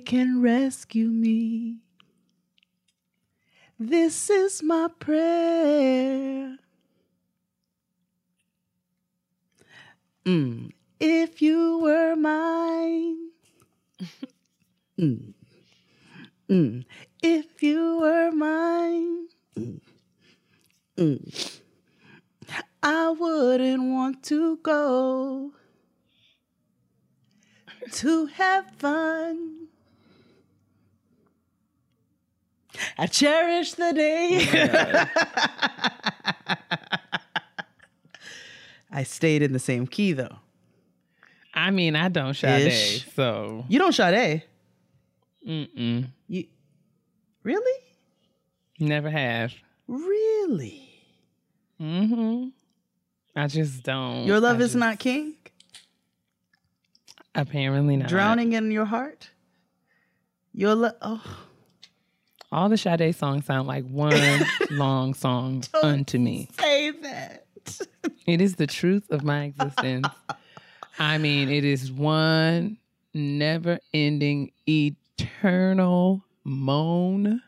Can rescue me. This is my prayer. Mm. If you were mine. mm. Mm. If you were mine. Mm. Mm. I wouldn't want to go to have fun. I cherish the day. I stayed in the same key though. I mean, I don't Sade, Ish. so You don't Sade. mm-mm. You really? never have. Really? Mm-hmm. I just don't. Your love I is just- not king? apparently not Drowning in your heart? Your love oh All the Sade songs sound like one long song unto me. say that. It is the truth of my existence. I mean, it is one never-ending, eternal moan.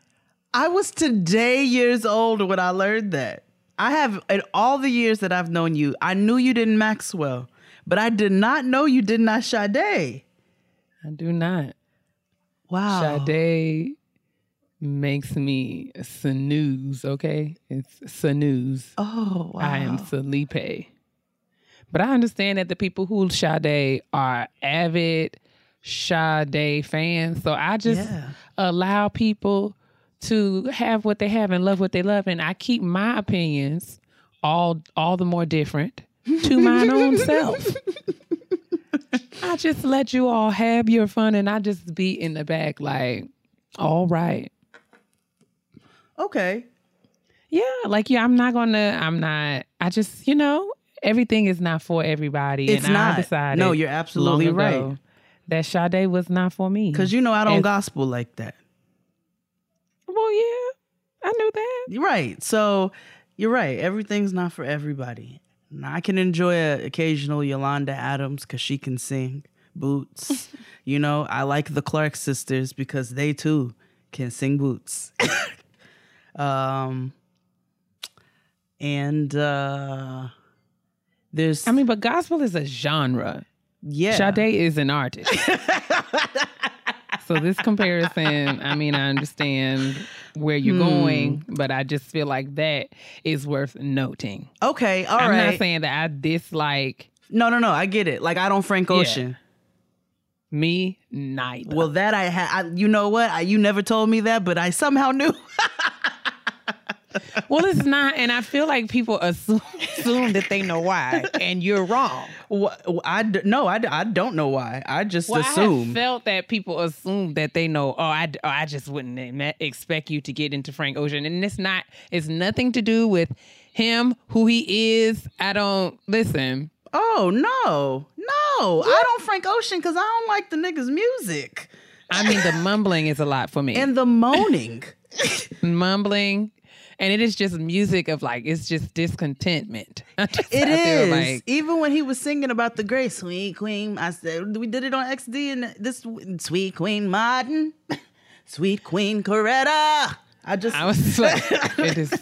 I was today years old when I learned that. I have in all the years that I've known you, I knew you didn't Maxwell, but I did not know you did not Sade. I do not. Wow. Sade makes me snooze, okay? It's snooze. Oh wow. I am Felipe. But I understand that the people who Sade are avid Sade fans. So I just Yeah. allow people to have what they have and love what they love. And I keep my opinions all all the more different to mine own self. I just let you all have your fun and I just be in the back like, all right. Okay. Yeah, like yeah, I'm not gonna. I'm not. I just, you know, everything is not for everybody. It's and not. I decided. No, you're absolutely right. That Sade was not for me. Cause you know I don't And- gospel like that. well, yeah, I knew that. You're right. So you're right. Everything's not for everybody. And I can enjoy a occasional Yolanda Adams because she can sing. Boots. you know, I like the Clark sisters because they too can sing boots. um and uh there's I mean, but gospel is a genre. yeah. Sade is an artist. so this comparison, I mean, I understand where you're Hmm. going, but I just feel like that is worth noting. Okay, all I'm right. not saying that I dislike no, no, no. I get it. Like I don't Frank Ocean. me neither. Well, that I had. You know what? I, you never told me that, but I somehow knew. Well, it's not, and I feel like people assume, assume that they know why, and you're wrong. Wha- I d- no, I, d- I don't know why. I just Well, I assume. have felt that people assume that they know. Oh, I, oh, I just wouldn't expect you to get into Frank Ocean, and it's not. It's nothing to do with him, who he is. I don't listen. oh no, no, I don't Frank Ocean because I don't like the niggas' music I mean, the mumbling is a lot for me. and the moaning. mumbling, and it is just music of like it's just discontentment. Just- It I like Even when he was singing about the great sweet queen, I said we did it on XD and this sweet queen Martin, sweet queen Coretta. I just I was like, it is.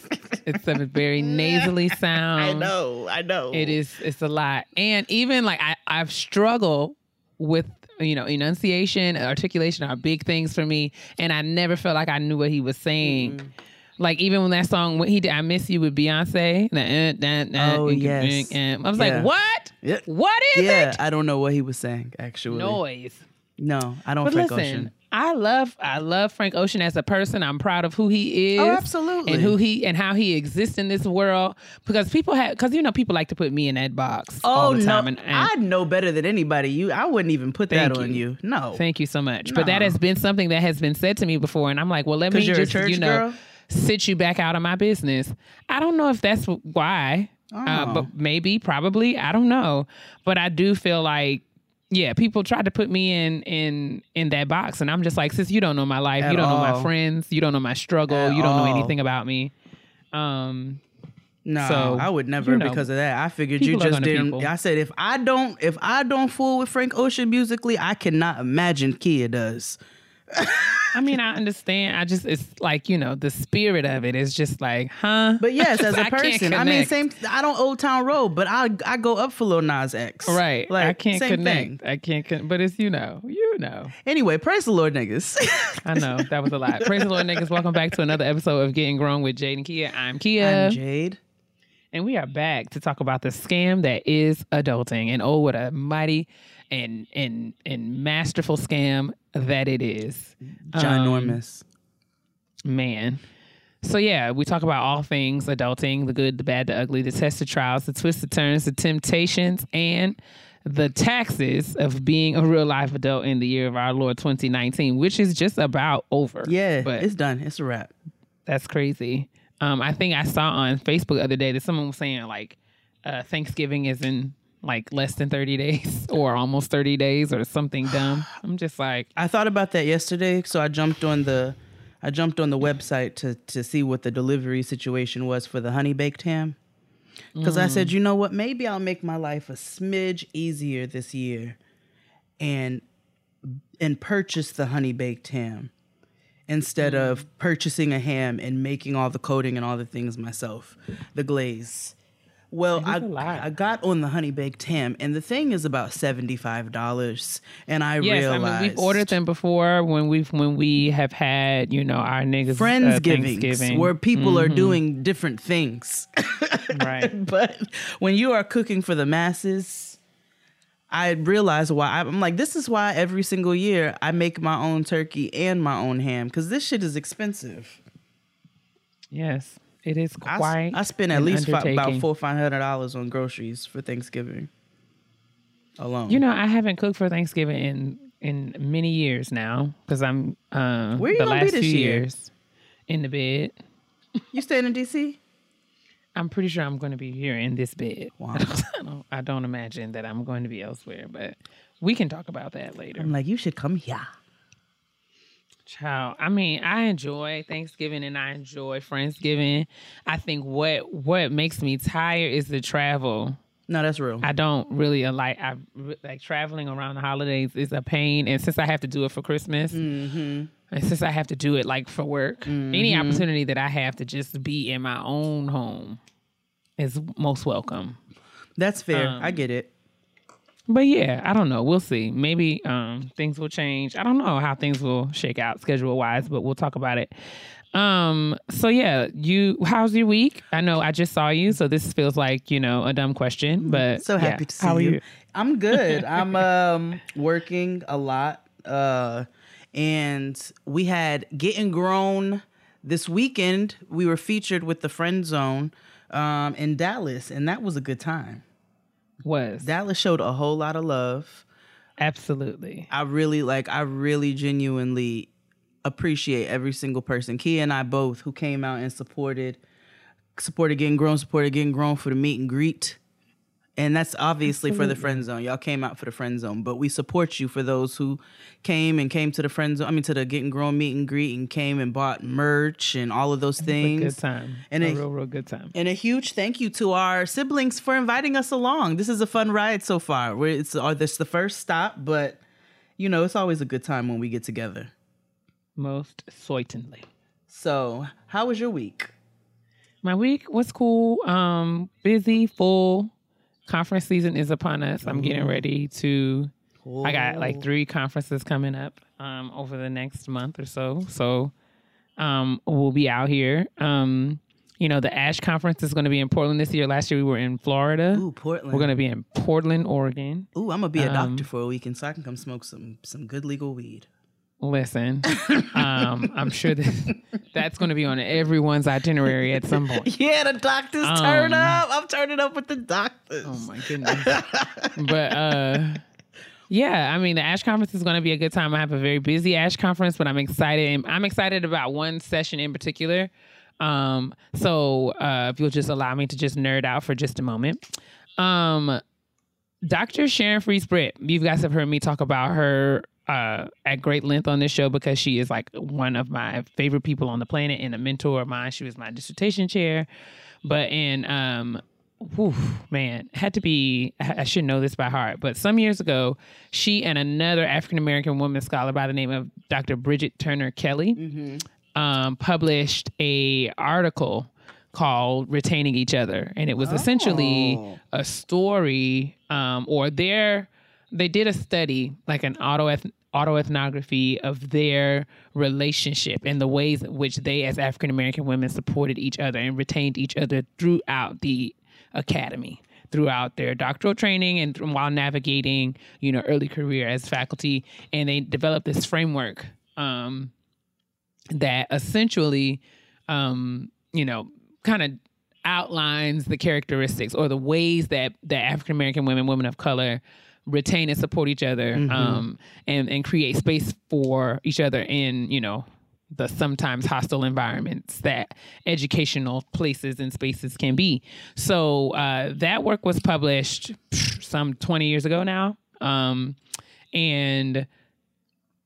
It's a very nasally sound. I know, I know. It is. It's a lot, and even like I, I've struggled with you know enunciation, articulation are big things for me, and I never felt like I knew what he was saying. Mm. Like even when that song when he did "I Miss You" with Beyonce, Oh, yes. I was Yeah. like, "What? Yeah. What is Yeah, it?" I don't know what he was saying actually. Noise. No, I don't But Frank listen, Ocean. I love I love Frank Ocean as a person. I'm proud of who he is. Oh, absolutely. And who he and how he exists in this world. Because people have because you know people like to put me in that box Oh all the no, time. And, and I know better than anybody. You, I wouldn't even put that Thank on you. you. No, thank you so much. But that has been something that has been said to me before, and I'm like, well, let me 'Cause you're a just church you know girl? Sit you back out of my business. I don't know if that's why, uh, Oh. but maybe, probably, I don't know. But I do feel like yeah, people tried to put me in in in that box, and I'm just like, sis, you don't know my life, At you don't know my friends, you don't know my struggle, At you don't know anything about me. Um, No, So, I would never you know, because of that. I figured you just didn't. people. I said if I don't, if I don't fool with Frank Ocean musically, I cannot imagine Kia does. I mean, I understand. I just it's like you know the spirit of it is just like, huh? But yes, as a I person, I mean, same. I don't Old Town Road, but I I go up for Lil Nas X. Right. Like I can't connect. thing. I can't con- but it's you know, you know. Anyway, praise the Lord, niggas. I know that was a lot. Praise the Lord, niggas. Welcome back to another episode of Getting Grown with Jade and Kia. I'm Kia. I'm Jade. and we are back to talk about the scam that is adulting. And oh, what a mighty and and and masterful scam that it is. Um, Ginormous. man. So yeah, we talk about all things adulting, the good, the bad, the ugly, the tests, the trials, the twists, the turns, the temptations, and the taxes of being a real life adult in the year of our Lord 2019, which is just about over. yeah, but it's done. It's a wrap. that's crazy. Um, I think I saw on Facebook the other day that someone was saying like uh, Thanksgiving is in like less than 30 days or almost 30 days or something dumb. I'm just like, I thought about that yesterday, so I jumped on the I jumped on the website to to see what the delivery situation was for the honey baked ham. Because I said, mm. you know what, maybe I'll make my life a smidge easier this year and and purchase the honey baked ham instead of mm. purchasing a ham and making all the coating and all the things myself, the glaze. Well, I. I got on the honey baked ham, and the thing is about seventy five dollars, and I yes, realized I mean we've ordered them before when we've when we have had you know our niggas uh, Friendsgivings Thanksgiving where people are doing different things. right. but when you are cooking for the masses, I realize why I'm like, this is why every single year I make my own turkey and my own ham because this shit is expensive. Yes, it is I, quite. I spend at least fi- about four five hundred dollars on groceries for Thanksgiving alone. You know, I haven't cooked for Thanksgiving in in many years now because I'm uh, Where are you the gonna be last this few year? years in the bed. you staying in DC? I'm pretty sure I'm going to be here in this bed. Wow. I, don't, I don't imagine that I'm going to be elsewhere, but we can talk about that later. I'm like, you should come here. Child, I mean, I enjoy Thanksgiving and I enjoy Friendsgiving. I think what what makes me tired is the travel. No, that's real. I don't really like I like traveling around the holidays is a pain, and since I have to do it for Christmas, and since I have to do it like for work, any opportunity that I have to just be in my own home is most welcome. that's fair. um, I get it. But yeah, I don't know. We'll see. Maybe um, things will change. I don't know how things will shake out schedule wise, but we'll talk about it. Um, so yeah, you how's your week? I know I just saw you, so this feels like, you know, a dumb question, but So happy yeah. to see How are you. I'm good. I'm um working a lot. Uh and we had getting grown this weekend. We were featured with the friend zone um in Dallas and that was a good time. Was Dallas showed a whole lot of love. absolutely. I really like I really genuinely appreciate every single person. Kia and I both who came out and supported supported getting grown, supported getting grown for the meet and greet. And that's obviously for the friend zone. Y'all came out for the friend zone, but we support you for those who came and came to the friend zone. I mean, to the getting grown meet and greet and came and bought merch and all of those a things. good time. And a it- real, real good time. And a huge thank you to our siblings for inviting us along. This is a fun ride so far. We're, it's uh, this is the first stop, but you know it's always a good time when we get together. Most certainly. So, how was your week? My week was cool. Um, busy, full. Conference season is upon us. I'm getting ready to I got like three conferences coming up um, over the next month or so. So um, we'll be out here. Um, you know, the Ash conference is going to be in Portland this year. Last year we were in Florida. Ooh, Portland. We're going to be in Portland, Oregon. Ooh, I'm gonna be a um, doctor for a weekend so I can come smoke some some good legal weed. Listen, um, I'm sure that that's going to be on everyone's itinerary at some point. Yeah, the doctors turn Um, up. I'm turning up with the doctors. Oh my goodness. but uh yeah, I mean the Ash conference is going to be a good time. I have a very busy Ash conference, but I'm excited. I'm excited about one session in particular. Um so uh if you'll just allow me to just nerd out for just a moment. Um Dr. Sharon Fries Britt, you guys have heard me talk about her uh, at great length on this show because she is like one of my favorite people on the planet and a mentor of mine. She was my dissertation chair. But in um whew, man, had to be I should know this by heart, but some years ago, she and another African American woman scholar by the name of Dr. Bridget Turner Kelly um, published a article called retaining each other and it was essentially Oh. a story um, or their they did a study like an auto autoethnography of their relationship and the ways in which they as african american women supported each other and retained each other throughout the academy throughout their doctoral training and while navigating you know early career as faculty. And they developed this framework um, that essentially um, you know kind of outlines the characteristics or the ways that that African American women, women of color, retain and support each other, um, and and create space for each other in you know the sometimes hostile environments that educational places and spaces can be. So uh, that work was published some twenty years ago now, um, and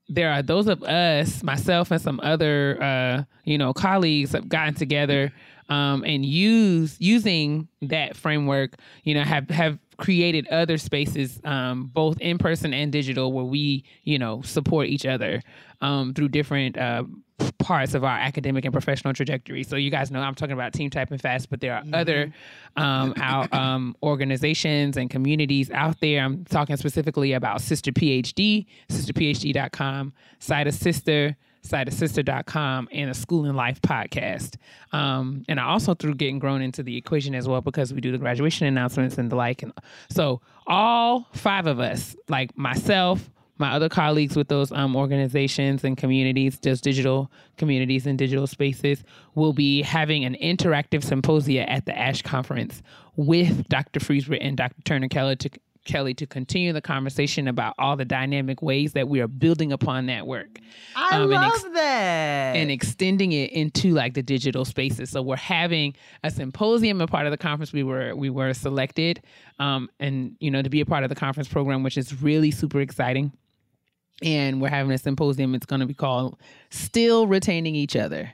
there are those of us, myself and some other, uh, you know, colleagues have gotten together um, and use using that framework. You know, have have created other spaces, um, both in person and digital, where we, you know, support each other um, through different. Uh, parts of our academic and professional trajectory. So you guys know I'm talking about Team Type and Fast, but there are other um, our, um, organizations and communities out there. I'm talking specifically about Sister PhD, sisterphd.com, Cite A Sista, citeasista.com, and a School and Life podcast. Um, and I also threw Getting Grown into the equation as well because we do the graduation announcements and the like. And so all five of us, like myself, my other colleagues with those um, organizations and communities, those digital communities and digital spaces, will be having an interactive symposia at the ASH conference with Dr. Fries-Britt and Dr. Turner Keller to Kelly to continue the conversation about all the dynamic ways that we are building upon that work I Um, and love ex- that. and extending it into like the digital spaces. So we're having a symposium, a part of the conference. We were we were selected, um, and you know to be a part of the conference program, which is really super exciting. And we're having a symposium. It's going to be called "Still Retaining Each Other,"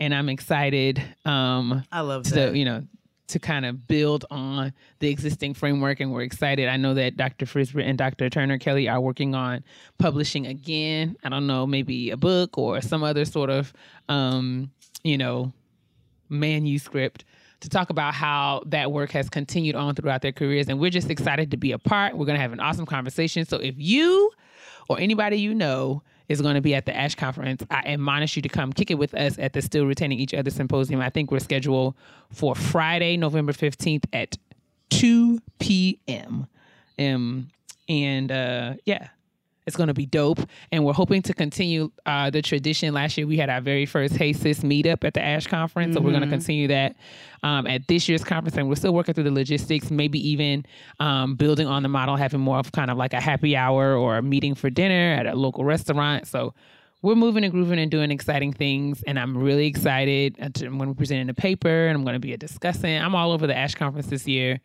and I'm excited. Um, I love to that. you know to kind of build on the existing framework and we're excited. I know that dr Fries-Britt and dr turner kelly are working on publishing again. I don't know maybe a book or some other sort of um you know manuscript to talk about how that work has continued on throughout their careers. And we're just excited to be a part. We're going to have an awesome conversation. So if you or anybody you know is going to be at the ash conference. I admonish you to come kick it with us at the still retaining each other symposium. I think we're scheduled for friday november 15th at 2 p.m um, and uh, yeah it's going to be dope. And we're hoping to continue uh, the tradition. Last year, we had our very first Hey Sis meetup at the ASH conference. So we're going to continue that um, at this year's conference. And we're still working through the logistics, maybe even um, building on the model, having more of kind of like a happy hour or a meeting for dinner at a local restaurant. So we're moving and grooving and doing exciting things. And I'm really excited. uh, I'm going to be presenting a paper and I'm going to be a discussant. I'm all over the ASH conference this year.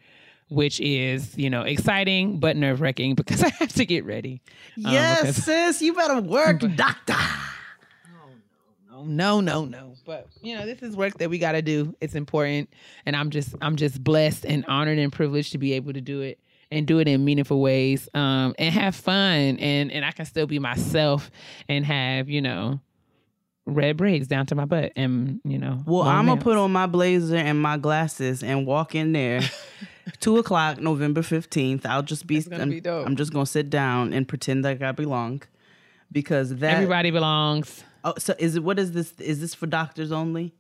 Which is, you know, exciting but nerve wracking because I have to get ready. Um, yes, because- sis, you better work, doctor. no, no, no, no. But you know, this is work that we got to do. It's important, and I'm just, I'm just blessed and honored and privileged to be able to do it and do it in meaningful ways, um, and have fun, and and I can still be myself and have, you know, red braids down to my butt, and you know. Well, I'm gonna put on my blazer and my glasses and walk in there. Two o'clock, November fifteenth. I'll just be. gonna I'm, be dope. I'm just gonna sit down and pretend like I belong, because that. Everybody belongs. Oh, so is it? What is this? Is this for doctors only?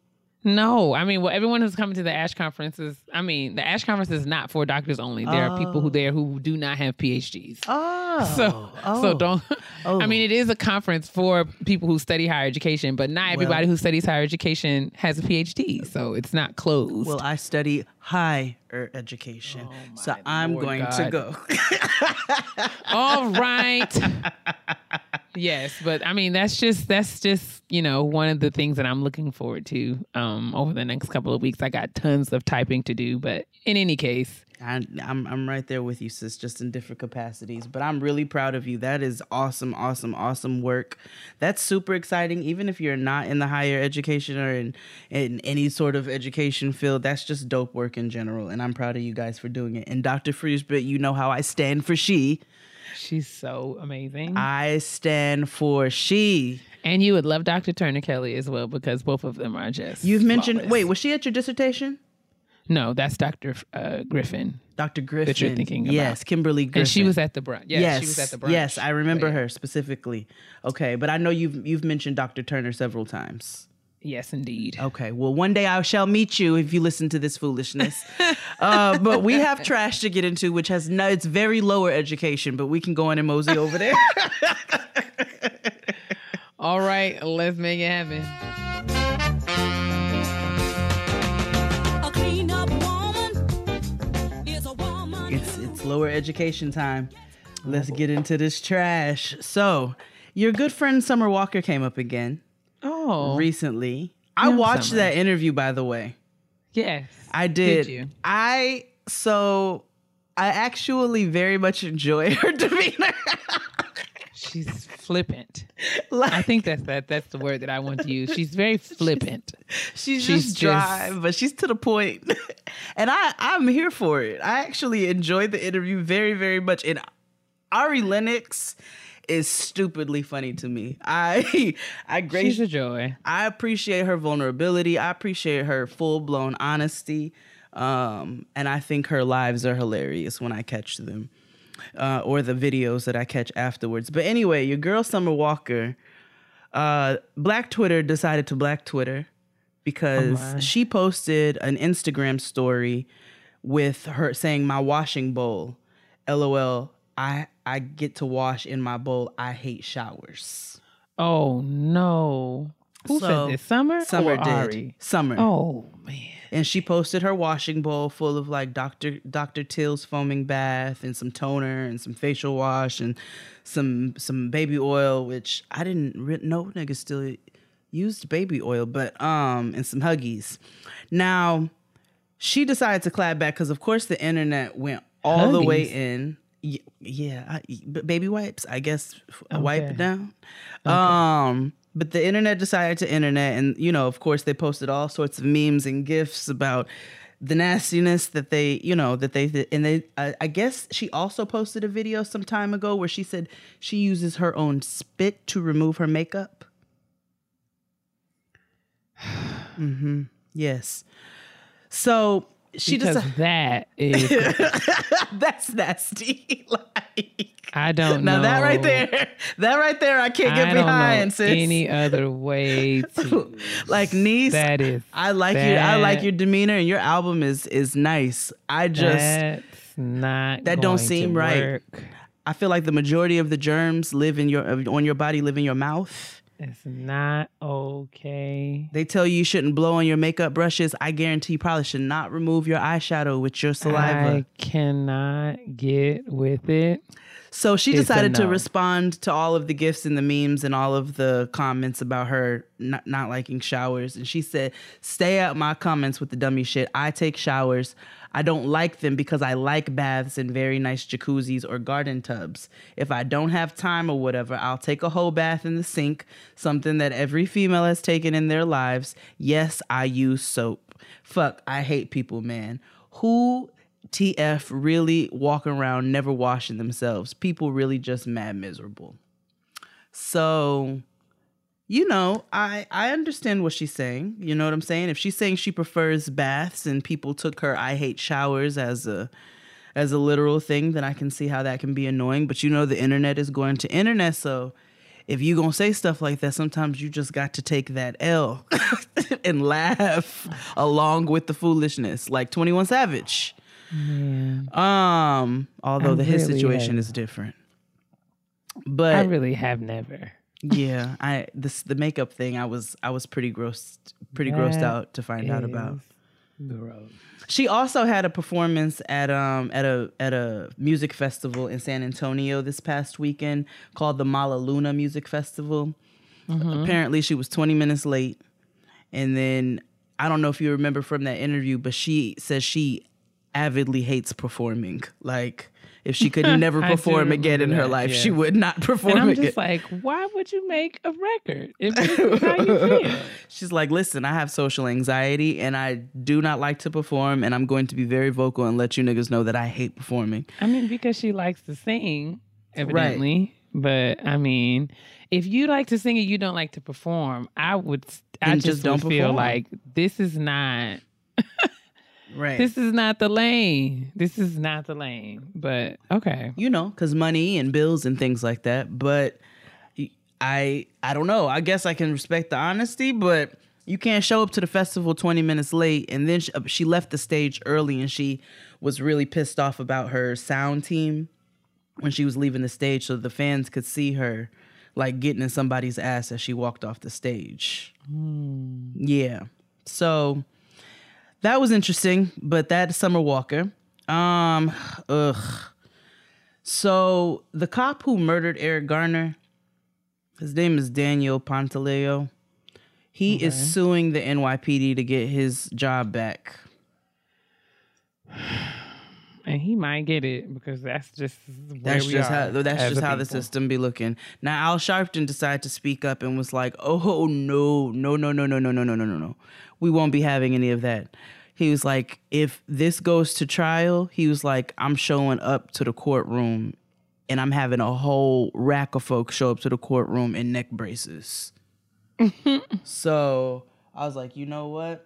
No, I mean, well, everyone who's coming to the ASH conference is. I mean, the ASH conference is not for doctors only. There are people who oh. there who do not have PhDs. Oh, So, oh. so don't. Oh. I mean, it is a conference for people who study higher education, but not everybody who studies higher education has a PhD. So it's not closed. Well, I study higher education, so I'm Lord going to go. All right. yes, but I mean that's just that's just you know one of the things that I'm looking forward to um, over the next couple of weeks. I got tons of typing to do, but in any case, I, I'm I'm right there with you, sis, just in different capacities. But I'm really proud of you. That is awesome, awesome, awesome work. That's super exciting. Even if you're not in the higher education or in in any sort of education field, that's just dope work in general. And I'm proud of you guys for doing it. And Dr. Fries-Britt, you know how I stand for she. she's so amazing. I stand for she. and you would love Dr. Turner Kelly as well because both of them are just. You've mentioned. flawless. Wait, was she at your dissertation? No, that's Dr. Uh, Griffin, Dr. Griffin. That you're thinking about. Yes, Kimberly Griffin. and she was at the brunch. Yes, yes, she was at the brunch. Yes, I remember So, yeah. her specifically. Okay, but I know you've you've mentioned Dr. Turner several times. Yes, indeed. Okay, well, one day I shall meet you if you listen to this foolishness. uh, but we have trash to get into, which has no, it's very lower education, but we can go in and mosey over there. All right, let's make it happen. Lower education time. Let's get into this trash. So, your good friend Summer Walker came up again Oh, recently. I Young watched Summer. that interview, by the way. yes. I did. you? I so I actually very much enjoy her demeanor. She's flippant. like, I think that's that. That's the word that I want to use. She's very flippant. she's, she's just dry, just- but she's to the point. and I I'm here for it. I actually enjoyed the interview very very much. And Ari Lennox is stupidly funny to me. I I She's grace a joy. I appreciate her vulnerability. I appreciate her full blown honesty. Um, and I think her lives are hilarious when I catch them, uh, or the videos that I catch afterwards. But anyway, your girl Summer Walker, uh, Black Twitter decided to Black Twitter because my. she posted an Instagram story with her saying, "My washing bowl, lol." I I get to wash in my bowl. I hate showers. Oh no. Who So, said this? Summer. Summer or did. Ari? Summer. Oh man. And she posted her washing bowl full of like Dr. Dr. Teal's foaming bath and some toner and some facial wash and some some baby oil, which I didn't know niggas still used baby oil, but um and some huggies. Now she decided to clap back because of course the internet went all the way in. Yeah, I, baby wipes. I guess wipe Okay. it down. Um, but the internet decided to internet, and you know, of course, they posted all sorts of memes and gifs about the nastiness that they, you know, that they and they. I, guess she also posted a video some time ago where she said she uses her own spit to remove her makeup. mm-hmm Yes. So she because just that is. that's nasty. like I don't now know. that right there, that right there, I can't get I behind, sis. any other way to. like niece, that is. I like your I like your demeanor and your album is is nice. I just That's not. That don't seem right. work. I feel like the majority of the germs live in your on your body, live in your mouth. It's not okay. They tell you you shouldn't blow on your makeup brushes. I guarantee you probably should not remove your eyeshadow with your saliva. I cannot get with it. So she It's decided to respond to all of the gifts and the memes and all of the comments about her not, not liking showers. And she said, Stay out my comments with the dummy shit. I take showers. I don't like them because I like baths and very nice jacuzzis or garden tubs. If I don't have time or whatever, I'll take a whole bath in the sink, something that every female has taken in their lives. Yes, I use soap. Fuck, I hate people, man. Who TF really walk around never washing themselves. People really just mad miserable. So, you know, I I understand what she's saying. You know what I'm saying? If she's saying she prefers baths and people took her I hate showers as a as a literal thing, then I can see how that can be annoying, but you know the internet is going to internet, so if you going to say stuff like that, sometimes you just got to take that L and laugh along with the foolishness like 21 Savage. Um, although I the his situation have- is different. But I really have never. Yeah, I this the makeup thing I was I was pretty grossed pretty grossed out to find out about. road. She also had a performance at um at a at a music festival in San Antonio this past weekend called the Mala Luna Music Festival. Apparently, she was 20 minutes late, and then I don't know if you remember from that interview, but she says she avidly hates performing. Like if she could never perform again in her that, life, yeah. she would not perform And I'm again. just like, why would you make a record if this is how you feel? She's like, listen, I have social anxiety and I do not like to perform, and I'm going to be very vocal and let you niggas know that I hate performing. I mean, because she likes to sing, evidently. But I mean, if you like to sing and you don't like to perform, I would. I Then just, just don't feel perform. like this is not. Right. This is not the lane. This is not the lane. But okay. you know, because money and bills and things like that. But I, I don't know. I guess I can respect the honesty, but you can't show up to the festival 20 minutes late. And then she, uh, she left the stage early, and she was really pissed off about her sound team when she was leaving the stage, so the fans could see her like getting in somebody's ass as she walked off the stage. Hmm. Yeah. So that was interesting, but that's Summer Walker. Um, ugh. So the cop who murdered Eric Garner, his name is Daniel Pantaleo. He is suing the NYPD to get his job back. And he might get it because that's just That's just how that's just how the system be looking. Now Al Sharpton decided to speak up and was like, "Oh no, no, no, no, no, no, no, no, no, no, no. We won't be having any of that." He was like, "If this goes to trial, he was like, I'm showing up to the courtroom, and I'm having a whole rack of folks show up to the courtroom in neck braces." so I was like, you know what?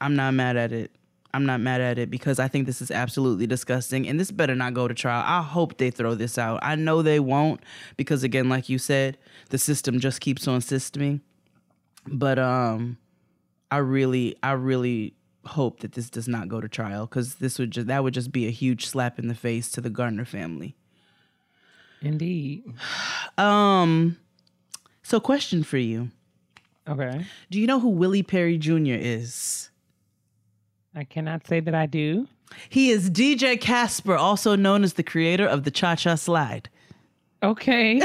I'm not mad at it. I'm not mad at it because I think this is absolutely disgusting and this better not go to trial. I hope they throw this out. I know they won't because again like you said, the system just keeps on systeming. But um I really I really hope that this does not go to trial cuz this would just that would just be a huge slap in the face to the Garner family. Indeed. Um so question for you. Okay. Do you know who Willie Perry Jr. is? I cannot say that I do. He is DJ Casper, also known as the creator of the Cha Cha Slide. Okay.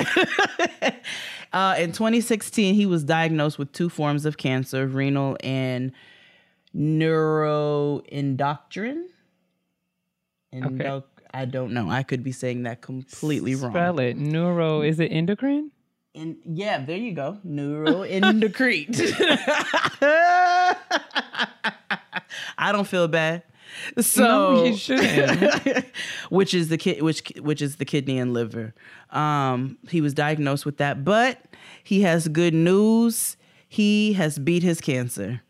Uh, in 2016, he was diagnosed with two forms of cancer renal and neuroendocrine. Endo- I don't know. I could be saying that completely wrong. Spell it. Neuro. Is it endocrine? And yeah, there you go. Neuroendocrine. I don't feel bad. So no, you shouldn't. which is the kid which which is the kidney and liver. Um, he was diagnosed with that, but he has good news. He has beat his cancer.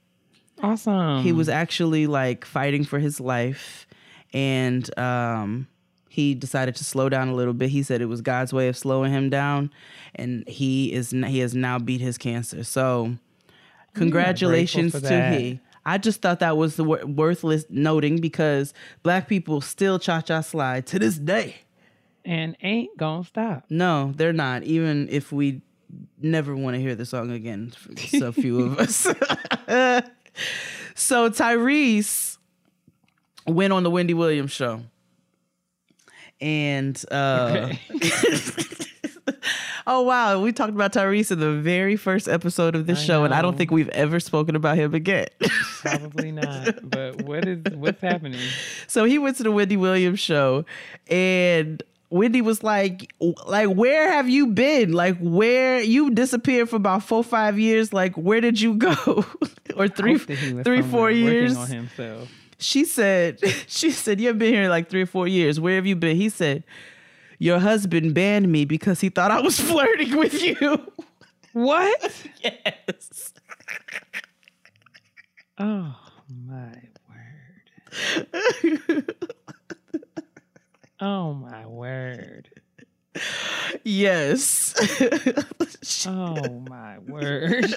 awesome. He was actually like fighting for his life, and um, he decided to slow down a little bit. He said it was God's way of slowing him down, and he is he has now beat his cancer. So, congratulations to he. I just thought that was worthless noting because black people still cha cha slide to this day. and ain't gonna stop. No, they're not. Even if we never want to hear the song again, so few of us. so Tyrese went on the Wendy Williams show, and uh, oh wow, we talked about Tyrese in the very first episode of this I show, and I don't think we've ever spoken about him again. Probably not. But what is what's happening? So he went to the Wendy Williams show and Wendy was like, like, where have you been? Like, where you disappeared for about four, five years. Like, where did you go? or three, Hope that he was three, four years. She said, she said, you've been here like three or four years. Where have you been? He said, your husband banned me because he thought I was flirting with you. What? yes. Oh my word. Oh my word. Yes. Oh my word.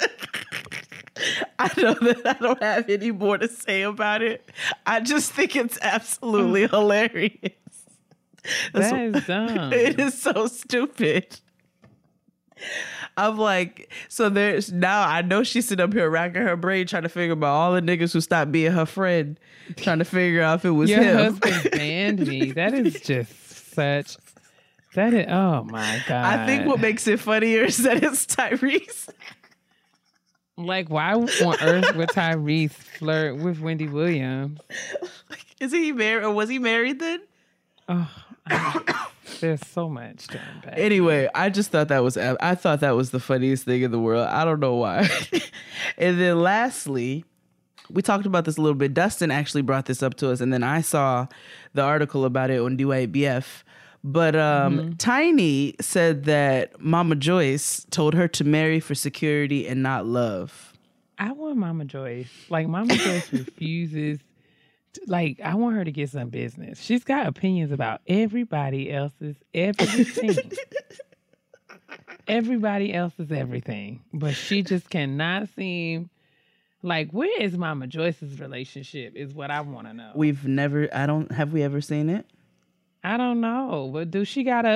I know that I don't have any more to say about it. I just think it's absolutely mm. hilarious. That's That is dumb. it is so stupid. I'm like, so there's now I know she's sitting up here racking her brain trying to figure about all the niggas who stopped being her friend, trying to figure out if it was Your him. husband banned me. That is just such. That is. Oh my god. I think what makes it funnier is that it's Tyrese. Like, why on earth would Tyrese flirt with Wendy Williams? Is he married or was he married then? Oh, there's so much to unpack. Anyway, I just thought that was I thought that was the funniest thing in the world. I don't know why. and then lastly, we talked about this a little bit. Dustin actually brought this up to us, and then I saw the article about it on the YBF. But um, Tiny said that Mama Joyce told her to marry for security and not love. I want Mama Joyce. Like Mama Joyce refuses. Like I want her to get some business. She's got opinions about everybody else's everything. everybody else's everything, but she just cannot seem like where is Mama Joyce's relationship? Is what I want to know. We've never. I don't. Have we ever seen it? I don't know, but do she got a,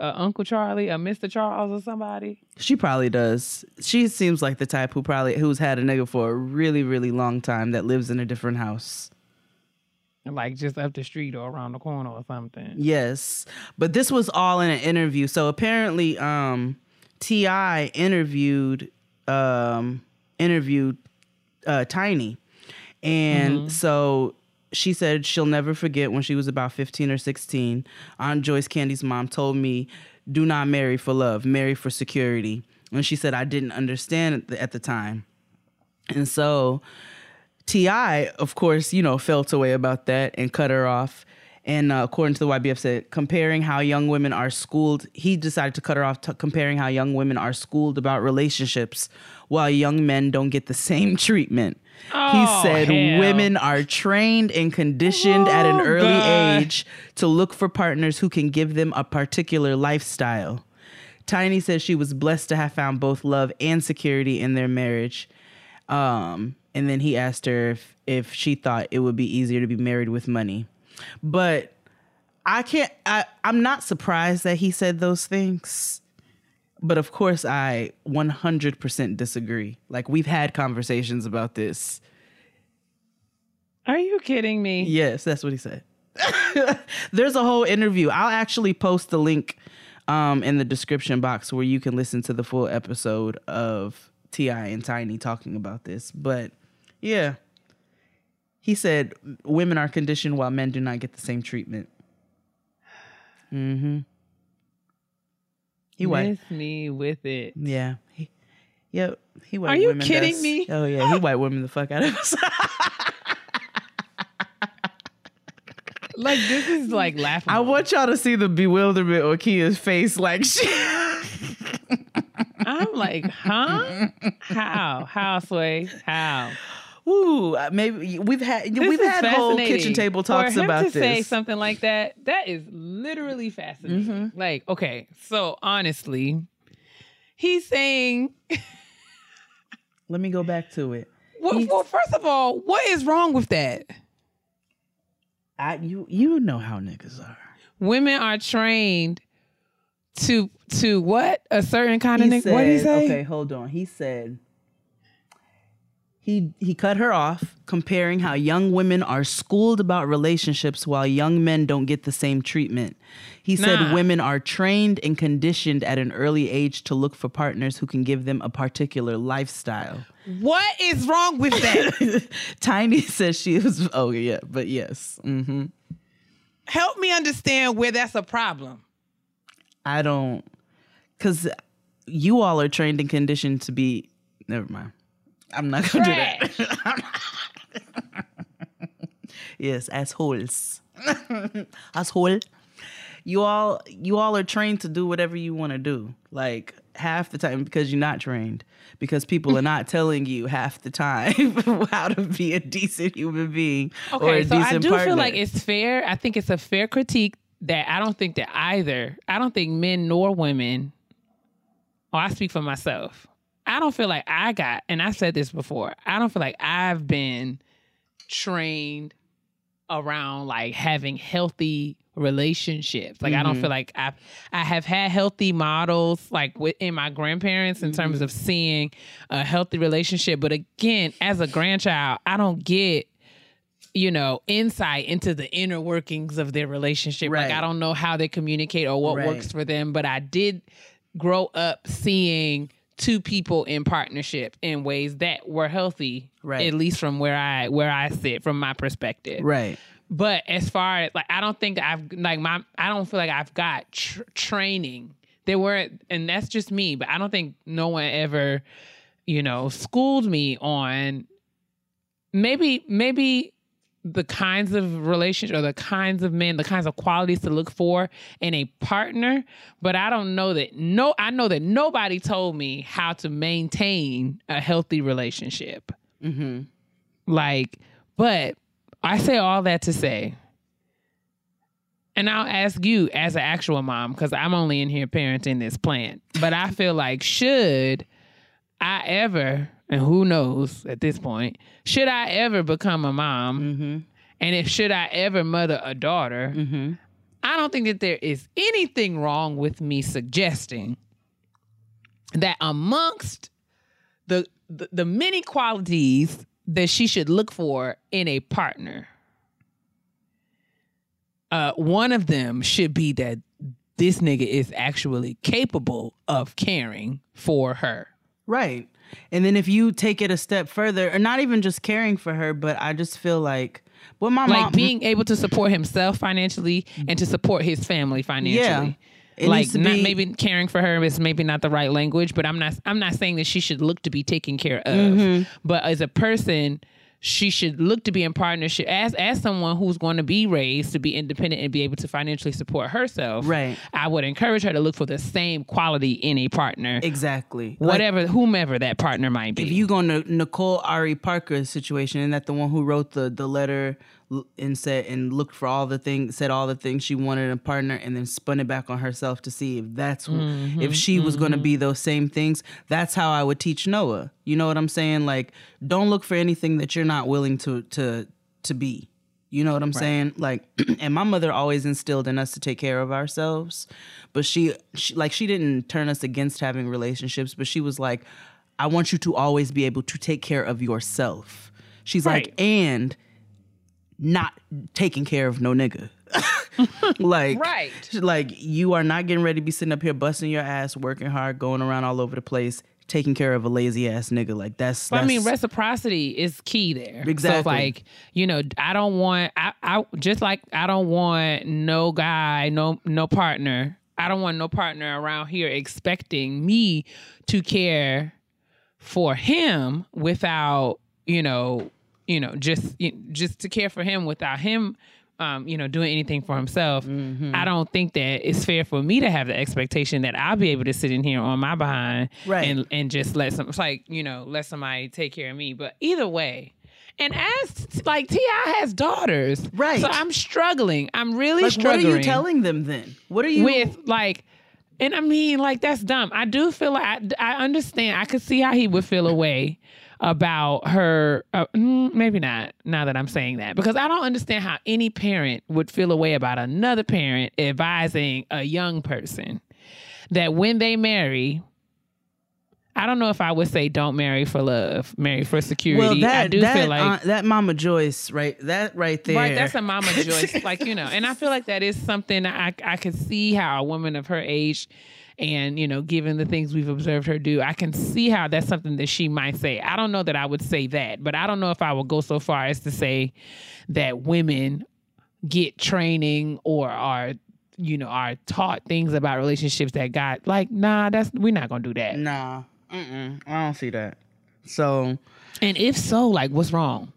a, a Uncle Charlie, a Mister Charles, or somebody? She probably does. She seems like the type who probably who's had a nigga for a really really long time that lives in a different house. Like just up the street or around the corner or something. Yes. But this was all in an interview. So apparently um TI interviewed um interviewed uh Tiny. And so she said she'll never forget when she was about 15 or 16. Aunt Joyce Kandi's mom told me, "Do not marry for love, marry for security." And she said I didn't understand at the, at the time. And so Ti, of course, you know, felt away about that and cut her off. And uh, according to the YBF, said comparing how young women are schooled, he decided to cut her off, t- comparing how young women are schooled about relationships, while young men don't get the same treatment. Oh, he said hell. women are trained and conditioned at an Oh, early God. age to look for partners who can give them a particular lifestyle. Tiny says she was blessed to have found both love and security in their marriage. Um, and then he asked her if, if she thought it would be easier to be married with money. But I can't, I, I'm not surprised that he said those things. But of course, I 100% disagree. Like, we've had conversations about this. Are you kidding me? Yes, that's what he said. There's a whole interview. I'll actually post the link um, in the description box where you can listen to the full episode of Ti and Tiny talking about this. But yeah, he said women are conditioned while men do not get the same treatment. Mm-hmm. He white. Me with it. Yeah. He, yep. He white. Are you women kidding does- me? Oh yeah. He white women the fuck out of us. Like this is like laughable. I want y'all to see the bewilderment on Kia's face. Like she. I'm like, huh? How? How, Sway? How? Ooh, uh, maybe we've had This we've had whole kitchen table talks For him about to say this. something like that, that is literally fascinating. Mm-hmm. Like, okay, so honestly, he's saying, Let me go back to it. well, well, first of all, what is wrong with that? I you you know how niggas are. Women are trained to to what a certain kind of He nigga. What did he say? Okay, hold on. He said he he cut her off, comparing how young women are schooled about relationships while young men don't get the same treatment. He said women are trained and conditioned at an early age to look for partners who can give them a particular lifestyle. What is wrong with that? Tiny says she was oh yeah, but yes. Mm-hmm. Help me understand where that's a problem. I don't cuz you all are trained and conditioned to be never mind. I'm not going to do that. yes, assholes. Asshole. You all you all are trained to do whatever you want to do. Like half the time because you're not trained. Because people are not telling you half the time how to be a decent human being or a Okay, so I do partner. feel like it's fair. I think it's a fair critique that I don't think that either. I don't think men nor women. Oh, I speak for myself. I don't feel like I got, and I said this before. I don't feel like I've been trained around like having healthy relationships. Like I don't Mm-hmm. feel like I I have had healthy models like within my grandparents in terms Mm-hmm. of seeing a healthy relationship. But again, as a grandchild, I don't get you know insight into the inner workings of their relationship. Like I don't know how they communicate or what Right. works for them. But I did grow up seeing two people in partnership in ways that were healthy Right. at least from where i where i sit from my perspective Right. but as far as like i don't think i've like my i don't feel like i've got tr- training there weren't and that's just me but i don't think no one ever you know schooled me on maybe maybe the kinds of relationship or the kinds of men, the kinds of qualities to look for in a partner. But I don't know that no I know that nobody told me how to maintain a healthy relationship. Mm-hmm. Like, but I say all that to say, and I'll ask you as an actual mom, because I'm only in here parenting this plant. But I feel like should I ever, and who knows at this point, should I ever become a mom, Mm-hmm. and if should I ever mother a daughter, Mm-hmm. I don't think that there is anything wrong with me suggesting that amongst the the, the many qualities that she should look for in a partner, uh, one of them should be that this nigga is actually capable of caring for her. Right. And then if you take it a step further, or not even just caring for her, but I just feel like what my mom. Like mom being able to support himself financially and to support his family financially. It like not be- maybe caring for her is maybe not the right language, but I'm not I'm not saying that she should look to be taken care of. Mm-hmm. But as a person, she should look to be in partnership as as someone who's going to be raised to be independent and be able to financially support herself. Right. I would encourage her to look for the same quality in a partner, exactly Like, whatever whomever that partner might be. if you go to Nicole Ari Parker's situation, and that the one who wrote the the letter and said and looked for all the things, said all the things she wanted in a partner, and then spun it back on herself to see if that's Mm-hmm, if she was going to be those same things. That's how I would teach Noah. You know what I'm saying? Like, don't look for anything that you're not willing to to to be. You know what I'm saying? Like, and my mother always instilled in us to take care of ourselves, but she, she like she didn't turn us against having relationships, but she was like, I want you to always be able to take care of yourself. She's Right. like, and not taking care of no nigga. like, Right. Like you are not getting ready to be sitting up here busting your ass, working hard, going around all over the place, taking care of a lazy ass nigga. Like that's. But I mean, reciprocity is key there. Exactly. So like, you know, I don't want I, I just like I don't want no guy, no no partner. I don't want no partner around here expecting me to care for him without, you know, you know, just just to care for him without him um, you know, doing anything for himself. Mm-hmm. I don't think that it's fair for me to have the expectation that I'll be able to sit in here on my behind Right. and and just let some it's like you know let somebody take care of me but either way and as like ti has daughters Right. so i'm struggling i'm really like, what are struggling you telling them then? What are you with like and i mean like that's dumb i do feel like i, I understand i could see how he would feel a way about her uh, mm, maybe not now that i'm saying that because i don't understand how any parent would feel a way about another parent advising a young person that when they marry I don't know if I would say don't marry for love, marry for security. Well, that I do that feel like uh, that Mama Joyce, right? That right there. Right, that's a mama Joyce, like you know, and I feel like that is something I I could see how a woman of her age, and you know, given the things we've observed her do, I can see how that's something that she might say. I don't know that I would say that, but I don't know if I would go so far as to say that women get training or are you know are taught things about relationships that got like nah that's we're not gonna do that Nah, mm-mm, I don't see that. So And if so, like, what's wrong?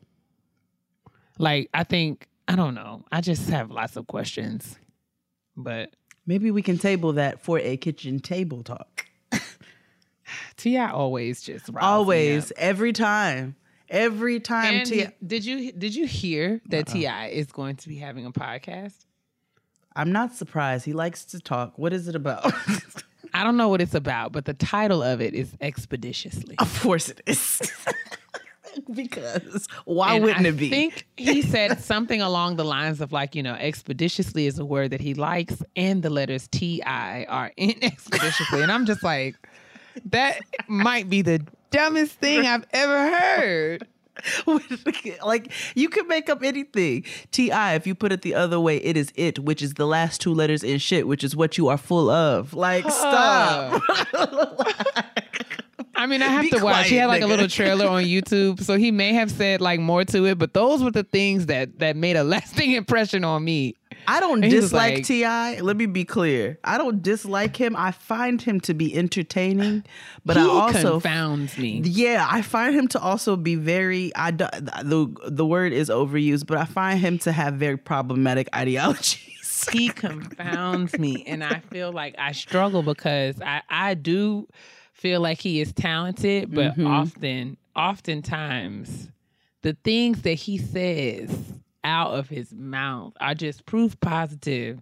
Like, I think I don't know. I just have lots of questions, but maybe we can table that for a kitchen table talk. Ti always just Always, every time, every time. And Ti, did you did you hear that uh-huh. Ti is going to be having a podcast? I'm not surprised. He likes to talk. What is it about? I don't know what it's about, but the title of it is expeditiously. of course it is. because why And wouldn't I it be? I think he said something along the lines of like, you know, expeditiously is a word that he likes, and the letters T I are in expeditiously. and I'm just like, that might be the dumbest thing I've ever heard. like you can make up anything. Ti, if you put it the other way, it is it, which is the last two letters in shit, which is what you are full of. Like, stop. I mean, I have Be to watch. He had like a little trailer on YouTube, so he may have said like more to it, but those were the things that that made a lasting impression on me. I don't And dislike like- Ti. Let me be clear. I don't dislike him. I find him to be entertaining, but I also confounds me. Yeah, I find him to also be very. I do- the the word is overused, but I find him to have very problematic ideologies. he confounds me and i feel like i struggle because i i do feel like he is talented but Mm-hmm. often oftentimes the things that he says out of his mouth are just proof positive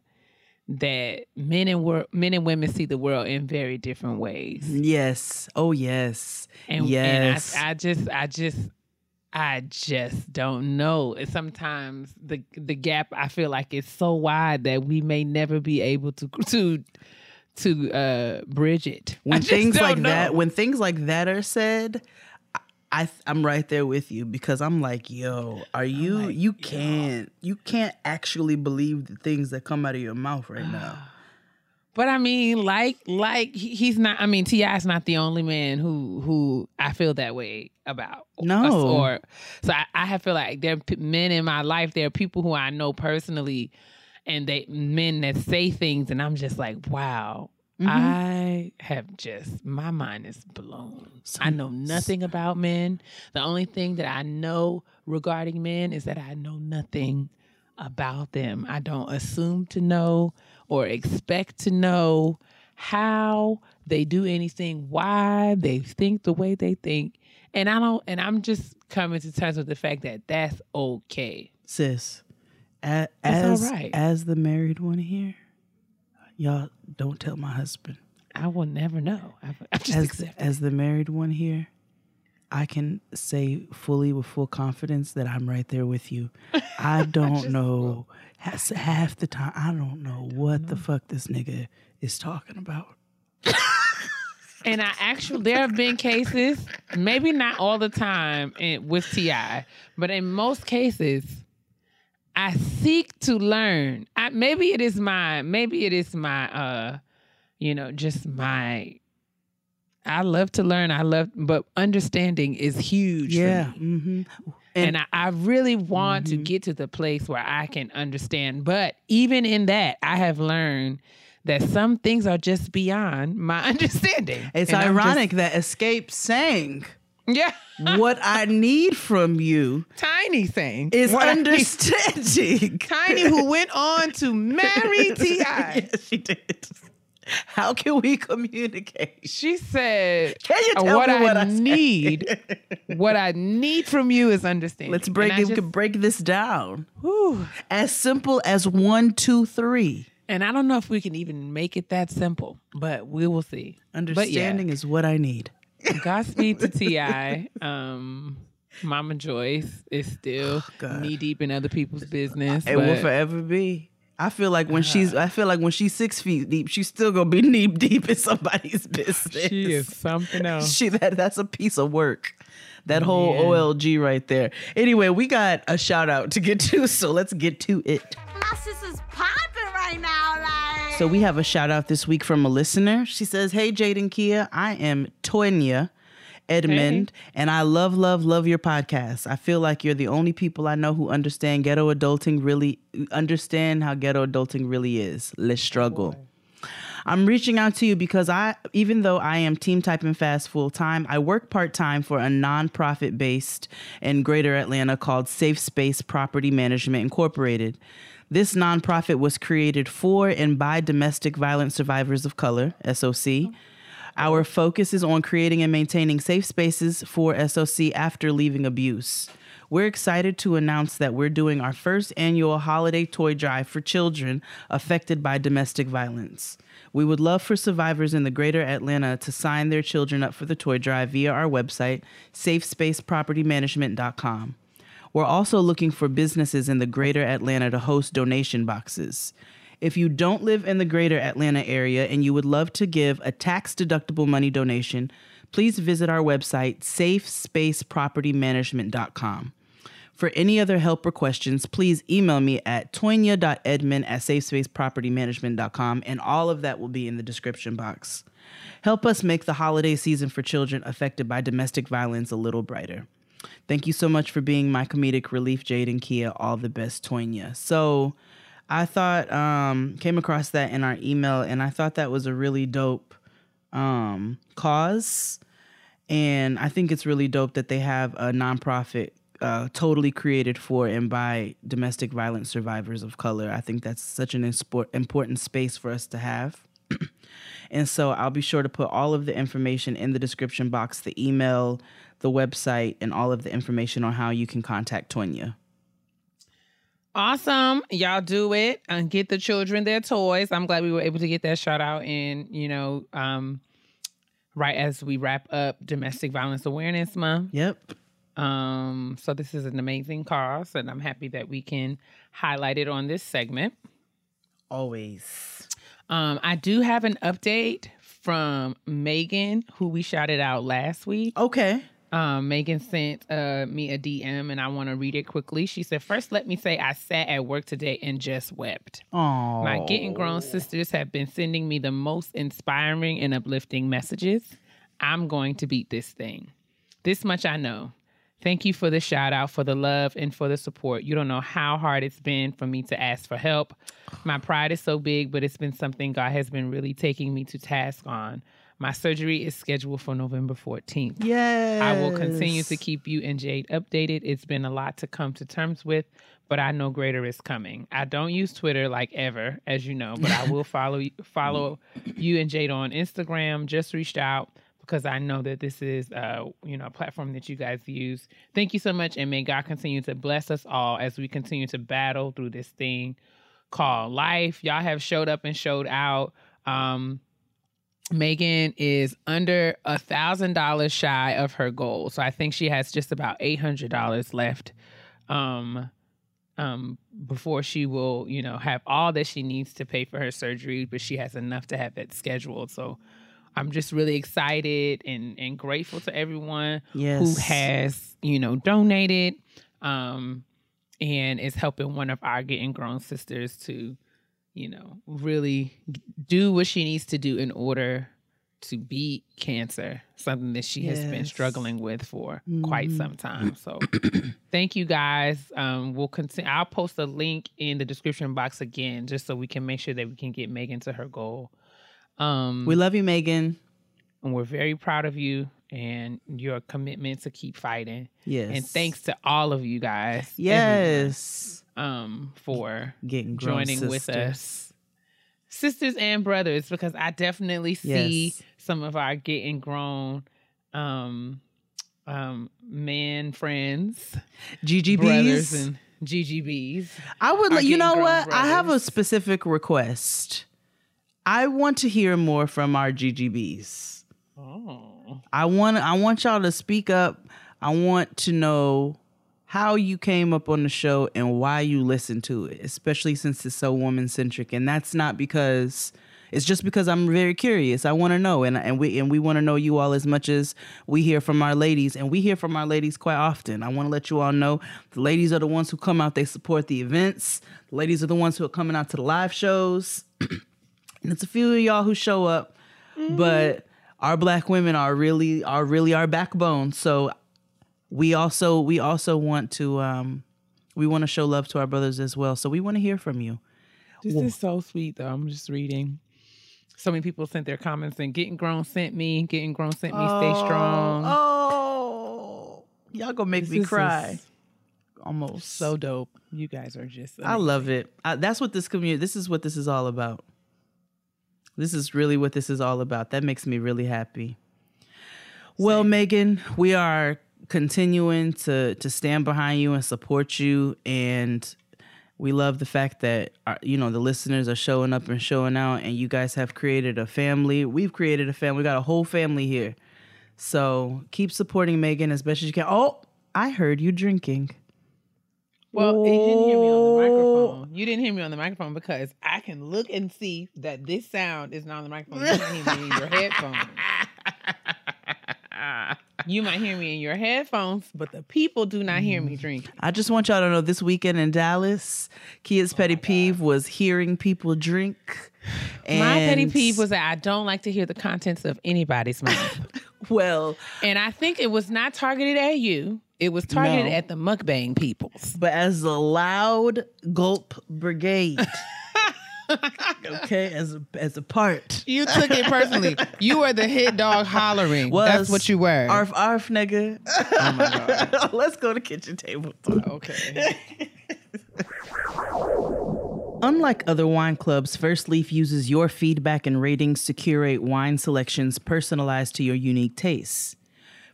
that men and wor- men and women see the world in very different ways Yes. Oh yes. and, yes. and I, I just i just I just don't know. And Sometimes the the gap I feel like is so wide that we may never be able to to to uh bridge it. I when things like know. that when things like that are said I, i'm right there with you because i'm like yo are you like, you can't you can't actually believe the things that come out of your mouth right now But I mean, like, like he's not. I mean, Ti is not the only man who who I feel that way about. No. Or so I, I have feel like there are men in my life. There are people who I know personally, and they men that say things, and I'm just like, wow. Mm-hmm. I have just my mind is blown. I know nothing about men. The only thing that I know regarding men is that I know nothing about them. I don't assume to know or expect to know how they do anything, why they think the way they think. And I don't and I'm just coming to terms with the fact that that's okay. sis as right. as the married one here y'all don't tell my husband I will never know. I've, I've just as accepted. as the married one here I can say fully with full confidence that I'm right there with you. I don't know has- half the time. I don't know what the fuck this nigga is talking about. And I actually, there have been cases, maybe not all the time in, with Ti, but in most cases, I seek to learn. I, maybe it is my, maybe it is my, uh, you know, just my. I love to learn. I love, but understanding is huge. Yeah. for me. Mm-hmm. And, I, I really want to get to the place where I can understand. But even in that, I have learned that some things are just beyond my understanding. It's And I'm just- ironic that Xscape sang, yeah. What I need from you Tiny thing is What I understanding. Tiny who went on to marry Ti. yes, she did. How can we communicate? She said, Can you "Uh, tell "What me I, what I said?" need, what I need from you is understanding." Let's break And I it, just- break this down. whew. As simple as one, two, three. And I don't know if we can even make it that simple, but we will see. Understanding is what I need. But yeah, Godspeed to Ti. Um, Mama Joyce is still Oh, knee deep in other people's business. It will forever be. I feel like when she's, I feel like when she's six feet deep, she's still gonna be knee deep in somebody's business. She is something else. She that that's a piece of work. That whole Yeah. OLG right there. Anyway, we got a shout out to get to, so let's get to it. My sister's popping right now, like. So we have a shout out this week from a listener. She says, "Hey Jade and Kia, I am Tonya Edmond, and I love, love, love your podcast. I feel like you're the only people I know who understand ghetto adulting really understand how ghetto adulting really is. Let's struggle." I'm reaching out to you because I, even though I am team typing fast full time, I work part time for a nonprofit based in Greater Atlanta called Safe Space Property Management Incorporated. This nonprofit was created for and by domestic violence survivors of color, SOC. Our focus is on creating and maintaining safe spaces for SOC after leaving abuse. We're excited to announce that we're doing our first annual holiday toy drive for children affected by domestic violence. We would love for survivors in the greater Atlanta to sign their children up for the toy drive via our website, safespacepropertymanagement.com. We're also looking for businesses in the greater Atlanta to host donation boxes. If you don't live in the greater Atlanta area and you would love to give a tax deductible money donation, please visit our website, safespacepropertymanagement.com. For any other help or questions, please email me at tonya.edmond at safespacepropertymanagement.com, and all of that will be in the description box. Help us make the holiday season for children affected by domestic violence a little brighter. Thank you so much for being my comedic relief, Jade and Kia. All the best, Tonya. So I thought, um, came across that in our email, and I thought that was a really dope um, cause. And I think it's really dope that they have a nonprofit uh, totally created for and by domestic violence survivors of color. I think that's such an important space for us to have. and so I'll be sure to put all of the information in the description box the email, the website, and all of the information on how you can contact Tonya. Awesome. Y'all do it and get the children their toys. I'm glad we were able to get that shout out in, you know, um, right as we wrap up Domestic Violence Awareness Month. Yep. Um, so this is an amazing cause, and I'm happy that we can highlight it on this segment. Always. Um, I do have an update from Megan, who we shouted out last week. Okay. Um, Megan sent uh, me a DM and I want to read it quickly. She said, First, let me say I sat at work today and just wept. Oh. My Getting Grown sisters have been sending me the most inspiring and uplifting messages. I'm going to beat this thing. This much I know. Thank you for the shout out, for the love, and for the support. You don't know how hard it's been for me to ask for help. My pride is so big, but it's been something God has been really taking me to task on. My surgery is scheduled for November 14th. Yes. I will continue to keep you and Jade updated. It's been a lot to come to terms with, but I know greater is coming. I don't use Twitter like ever, as you know, but I will follow follow you and Jade on Instagram. Just reached out because I know that this is uh, you know a platform that you guys use. Thank you so much, and may God continue to bless us all as we continue to battle through this thing called life. Y'all have showed up and showed out. Um, Megan is under a thousand dollars shy of her goal, so I think she has just about eight hundred dollars left. Um, um, before she will, you know, have all that she needs to pay for her surgery, but she has enough to have it scheduled. So I'm just really excited and and grateful to everyone Yes. who has, you know, donated um and is helping one of our getting grown sisters to, you know, really do what she needs to do in order to beat cancer, something that she has been struggling with for quite some time. So thank you guys. Um, we'll continue. I'll post a link in the description box again, just so we can make sure that we can get Megan to her goal. Um, We love you, Megan. and we're very proud of you and your commitment to keep fighting. Yes. And thanks to all of you guys. everyone, Yes. um, for Getting grown joining with us. Sisters and brothers, because I definitely see Yes. some of our getting grown um um man friends, GGBs. brothers and GGBs. I would, let you know what? I have a specific request. I want to hear more from our GGBs. Oh. I want I want y'all to speak up. I want to know how you came up on the show and why you listened to it, especially since it's so woman centric. And that's not because it's just because I'm very curious. I want to know, and and we and we want to know you all as much as we hear from our ladies, and we hear from our ladies quite often. I want to let you all know the ladies are the ones who come out. They support the events. The ladies are the ones who are coming out to the live shows. and it's a few of y'all who show up, but our black women are really are really our backbone. So we also we also want to um we want to show love to our brothers as well. So we want to hear from you. This is so sweet, though. I'm just reading. So many people sent their comments and getting grown sent me, getting grown sent me, stay strong. Oh, y'all gonna make This me cry. Almost. So dope. You guys are just. I love it. I, that's what this community. This is what this is all about. This is really what this is all about. That makes me really happy. Well, Megan, we are continuing to to stand behind you and support you and we love the fact that our, you know the listeners are showing up and showing out and you guys have created a family. We've created a family. We got a whole family here. So keep supporting megan as best as you can. Oh i heard you drinking Well, you didn't hear me on the microphone. You didn't hear me on the microphone because I can look and see that this sound is not on the microphone. You might hear me in your headphones. You might hear me in your headphones, but the people do not hear me mm. drink. I just want y'all to know this weekend in Dallas, Kia's oh petty peeve was hearing people drink. And My petty peeve was that I don't like to hear the contents of anybody's mouth. well, and I think it was not targeted at you. It was targeted No. at the mukbang peoples. but as the loud gulp brigade. okay, as a as a part. You took it personally. You were the hit dog hollering. Was That's what you were. Arf arf nigga. oh my god. Let's go to kitchen table talk. Okay. Unlike other wine clubs, First Leaf uses your feedback and ratings to curate wine selections personalized to your unique tastes.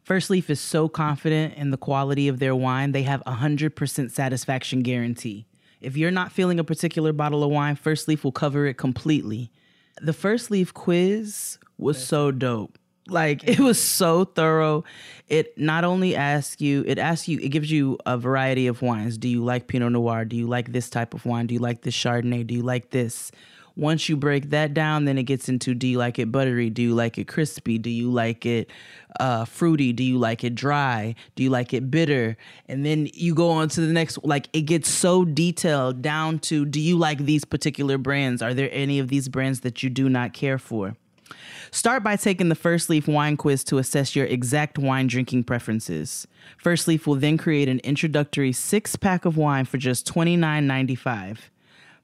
First Leaf is so confident in the quality of their wine, they have a 100% satisfaction guarantee. If you're not feeling a particular bottle of wine, First Leaf will cover it completely. The First Leaf quiz was so dope. Like it was so thorough. It not only asks you, it asks you, it gives you a variety of wines. Do you like Pinot Noir? Do you like this type of wine? Do you like this Chardonnay? Do you like this? Once you break that down, then it gets into do you like it buttery? Do you like it crispy? Do you like it uh, fruity? Do you like it dry? Do you like it bitter? And then you go on to the next, like it gets so detailed down to do you like these particular brands? Are there any of these brands that you do not care for? Start by taking the First Leaf wine quiz to assess your exact wine drinking preferences. First Leaf will then create an introductory six pack of wine for just $29.95.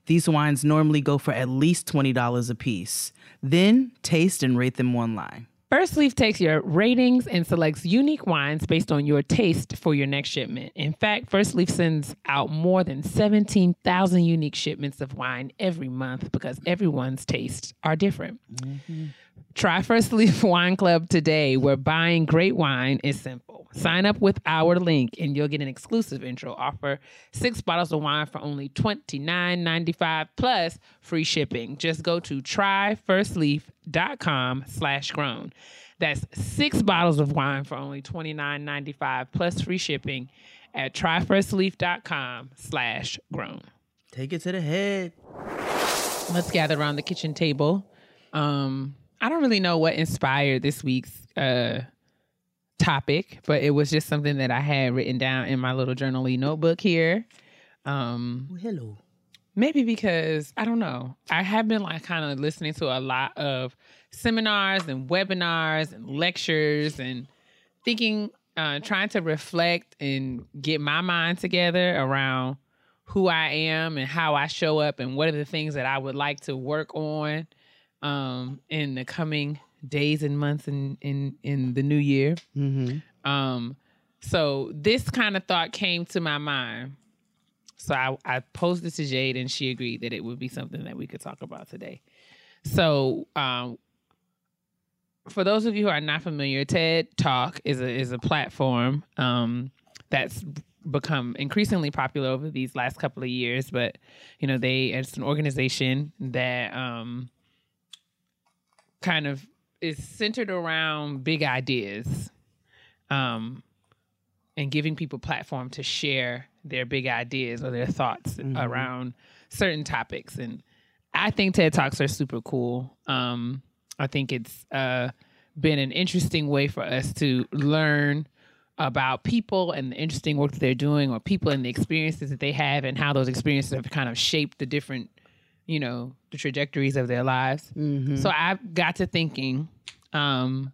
These wines normally go for at least $20 a piece. Then taste and rate them online. First Leaf takes your ratings and selects unique wines based on your taste for your next shipment. In fact, First Leaf sends out more than 17,000 unique shipments of wine every month because everyone's tastes are different. Mm-hmm. Try First Leaf Wine Club today, where buying great wine is simple. Sign up with our link and you'll get an exclusive intro offer. Six bottles of wine for only $29.95 plus free shipping. Just go to tryfirstleaf.com slash grown. That's six bottles of wine for only $29.95 plus free shipping at tryfirstleaf.com slash grown. Take it to the head. Let's gather around the kitchen table. Um, I don't really know what inspired this week's uh, topic, but it was just something that I had written down in my little journaly notebook here. Um, Oh, hello. maybe because I don't know. I have been like kind of listening to a lot of seminars and webinars and lectures and thinking, uh, trying to reflect and get my mind together around who I am and how I show up and what are the things that I would like to work on um, in the coming days and months in in in the new year. Mm-hmm. Um, so this kind of thought came to my mind. So I, I posed this to Jade and she agreed that it would be something that we could talk about today. So um, for those of you who are not familiar, TED Talk is a is a platform um, that's become increasingly popular over these last couple of years. But you know, they it's an organization that um, kind of is centered around big ideas um, and giving people platform to share their big ideas or their thoughts around certain topics. And I think TED Talks are super cool. Um, I think it's uh, been an interesting way for us to learn about people and the interesting work that they're doing or people and the experiences that they have and how those experiences have kind of shaped the different you know the trajectories of their lives. So i got to thinking um